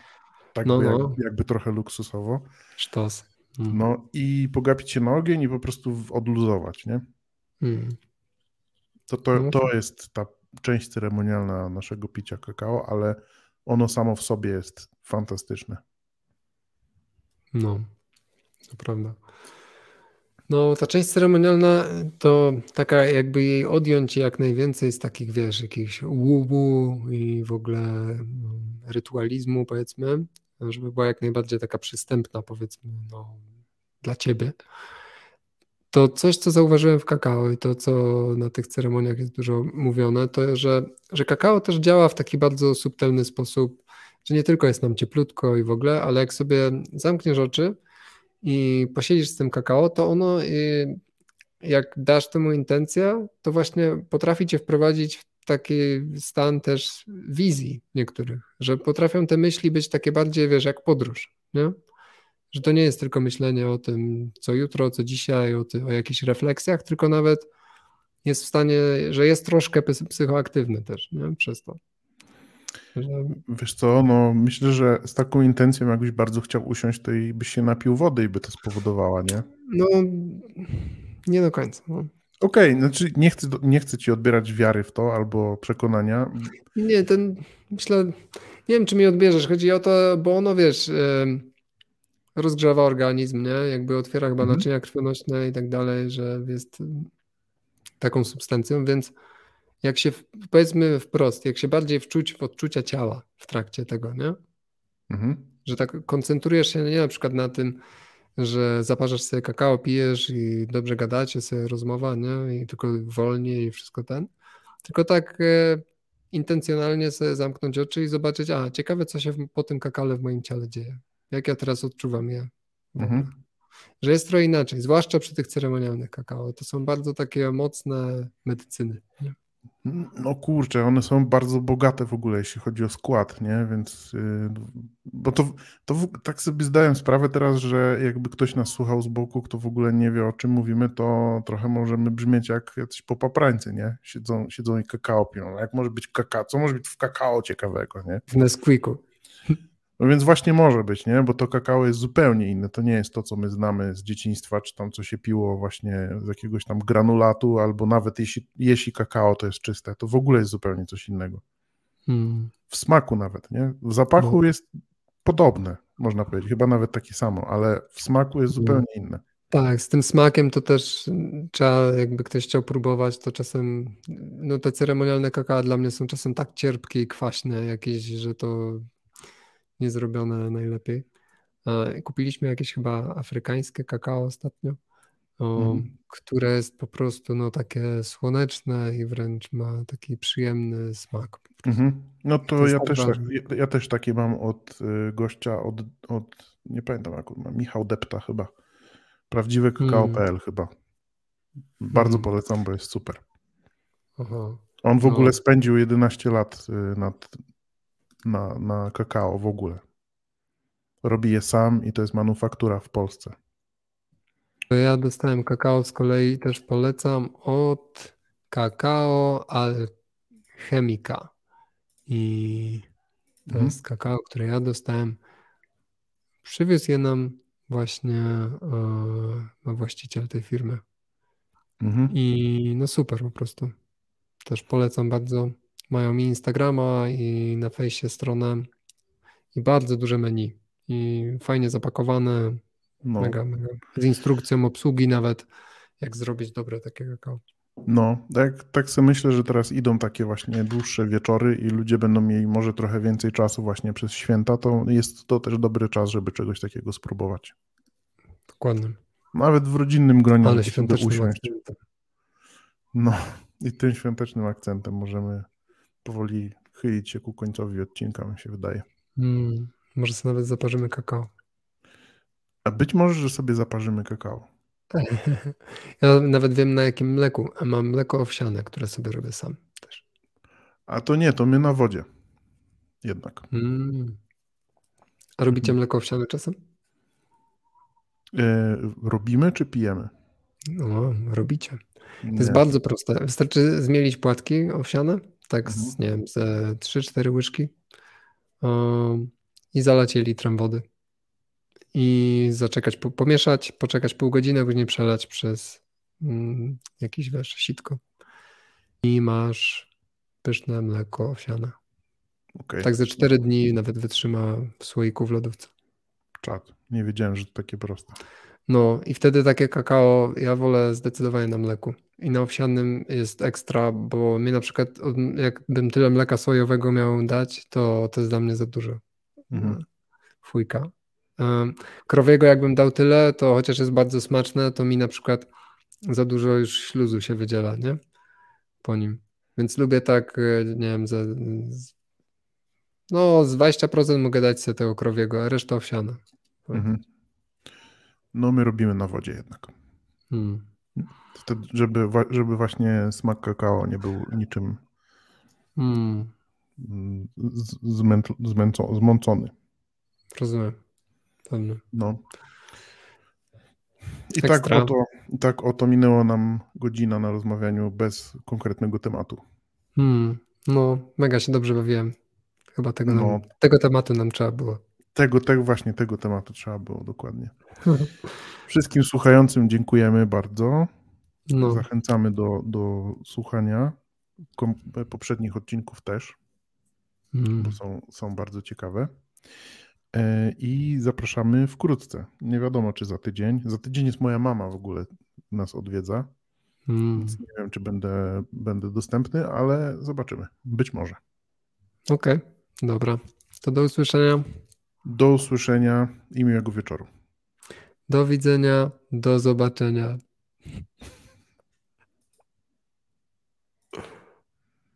Tak no, jak, no. jakby trochę luksusowo. Sztos. Mm. No i pogapić się na ogień i po prostu odluzować, nie? Mm. To, to, no to jest ta część ceremonialna naszego picia kakao, ale ono samo w sobie jest fantastyczne. No, to prawda. No, ta część ceremonialna to taka jakby jej odjąć jak najwięcej z takich, wiesz, jakichś łubu i w ogóle no, rytualizmu, powiedzmy, żeby była jak najbardziej taka przystępna, powiedzmy, no, dla ciebie. To coś, co zauważyłem w kakao i to, co na tych ceremoniach jest dużo mówione, to że, że kakao też działa w taki bardzo subtelny sposób, że nie tylko jest nam cieplutko i w ogóle, ale jak sobie zamkniesz oczy, i posiedzisz z tym kakao, to ono, y, jak dasz temu intencję, to właśnie potrafi cię wprowadzić w taki stan też wizji niektórych, że potrafią te myśli być takie bardziej, wiesz, jak podróż, nie? Że to nie jest tylko myślenie o tym, co jutro, co dzisiaj, o, ty, o jakichś refleksjach, tylko nawet jest w stanie, że jest troszkę psychoaktywny też, nie? Przez to. Wiesz co, no myślę, że z taką intencją jakbyś bardzo chciał usiąść, to i byś się napił wody i by to spowodowała, nie? No, nie do końca. No. Okej, okay, znaczy nie chcę, nie chcę ci odbierać wiary w to albo przekonania. Nie, ten, myślę, nie wiem czy mi odbierzesz, chodzi o to, bo ono, wiesz, rozgrzewa organizm, nie? Jakby otwiera chyba mhm. naczynia krwionośne i tak dalej, że jest taką substancją, więc jak się, powiedzmy wprost, jak się bardziej wczuć w odczucia ciała w trakcie tego, nie? Mhm. że tak koncentrujesz się nie na przykład na tym, że zaparzasz sobie kakao, pijesz i dobrze gadacie sobie rozmowa, nie? I tylko wolniej i wszystko ten. Tylko tak e, intencjonalnie sobie zamknąć oczy i zobaczyć, a ciekawe, co się w, po tym kakale w moim ciele dzieje. Jak ja teraz odczuwam je. Mhm. Że jest trochę inaczej, zwłaszcza przy tych ceremonialnych kakao. To są bardzo takie mocne medycyny. Nie? No kurczę, one są bardzo bogate w ogóle, jeśli chodzi o skład, nie? Więc, yy, bo to, to tak sobie zdaję sprawę teraz, że jakby ktoś nas słuchał z boku, kto w ogóle nie wie o czym mówimy, to trochę możemy brzmieć jak jacyś popaprańcy, nie? Siedzą, siedzą i kakao piją. Jak może być kakao? Co może być w kakao ciekawego, nie? W Nesquiku. No więc właśnie może być, nie? Bo to kakao jest zupełnie inne. To nie jest to, co my znamy z dzieciństwa, czy tam co się piło właśnie z jakiegoś tam granulatu, albo nawet jeśli, jeśli kakao to jest czyste, to w ogóle jest zupełnie coś innego. Hmm. W smaku nawet, nie? W zapachu no. jest podobne, można powiedzieć, chyba nawet takie samo, ale w smaku jest hmm. zupełnie inne. Tak, z tym smakiem to też trzeba, jakby ktoś chciał próbować, to czasem, no te ceremonialne kakao dla mnie są czasem tak cierpkie i kwaśne jakieś, że to niezrobione najlepiej. Kupiliśmy jakieś chyba afrykańskie kakao ostatnio, mm. które jest po prostu no, takie słoneczne i wręcz ma taki przyjemny smak. Mhm. No to, to ja, też tak, ja, ja, też takie mam od y, gościa, od, od nie pamiętam jak ma, Michał Depta chyba. Prawdziwe kakao.pl mm. chyba. Bardzo mm. polecam, bo jest super. Aha. On w no. ogóle spędził 11 lat y, nad na, na kakao w ogóle. Robi je sam i to jest manufaktura w Polsce. Ja dostałem kakao z kolei też polecam od Kakao Alchemika. I to mhm. jest kakao, które ja dostałem. Przywiózł je nam właśnie e, właściciel tej firmy. Mhm. I no super po prostu. Też polecam bardzo. Mają mi Instagrama i na fejsie stronę i bardzo duże menu. I fajnie zapakowane, no. mega, mega. Z instrukcją obsługi nawet, jak zrobić dobre takie kakao. No, tak, tak sobie myślę, że teraz idą takie właśnie dłuższe wieczory i ludzie będą mieli może trochę więcej czasu właśnie przez święta, to jest to też dobry czas, żeby czegoś takiego spróbować. Dokładnie. Nawet w rodzinnym gronie. Ale świątecznym akcentem. No i tym świątecznym akcentem możemy powoli chylić się ku końcowi odcinka, mi się wydaje. Hmm, może sobie nawet zaparzymy kakao. A być może, że sobie zaparzymy kakao. Ja nawet wiem na jakim mleku. Mam mleko owsiane, które sobie robię sam też. A to nie, to my na wodzie. Jednak. Hmm. A robicie hmm. mleko owsiane czasem? E, robimy czy pijemy? No, robicie. To nie. jest bardzo proste. Wystarczy zmielić płatki owsiane, tak mhm. z, nie wiem, ze 3-4 łyżki um, i zalać je litrem wody. I zaczekać, pomieszać, poczekać pół godziny, później przelać przez mm, jakiś wiesz, sitko. I masz pyszne mleko owsiane. Okay. Tak ze 4 dni nawet wytrzyma w słoiku w lodówce. Czad. Nie wiedziałem, że to takie proste. No i wtedy takie kakao ja wolę zdecydowanie na mleku. I na owsianym jest ekstra, bo mi na przykład jakbym tyle mleka sojowego miał dać, to to jest dla mnie za dużo. Mhm. Fujka. Krowiego jakbym dał tyle, to chociaż jest bardzo smaczne, to mi na przykład za dużo już śluzu się wydziela, nie? Po nim. Więc lubię tak, e, nie wiem, za, no z 20% mogę dać sobie tego krowiego, a reszta owsiana. Mhm. No my robimy na wodzie jednak. Hmm. Wtedy, żeby, żeby właśnie smak kakao nie był niczym hmm. zmęco, zmęco, zmącony. Rozumiem. Pewnie. No. I tak oto, tak oto minęła nam godzina na rozmawianiu bez konkretnego tematu. Hmm. No, mega się dobrze bawiłem. Chyba tego, no. nam, tego tematu nam trzeba było. Tego, tego, właśnie tego tematu trzeba było, dokładnie. Wszystkim słuchającym dziękujemy bardzo. No. Zachęcamy do, do słuchania poprzednich odcinków też, mm. bo są, są bardzo ciekawe. E, I zapraszamy wkrótce. Nie wiadomo, czy za tydzień. Za tydzień jest moja mama w ogóle nas odwiedza. Mm. Więc nie wiem, czy będę, będę dostępny, ale zobaczymy. Być może. Okej, okay. dobra. To do usłyszenia. Do usłyszenia i miłego wieczoru. Do widzenia, do zobaczenia.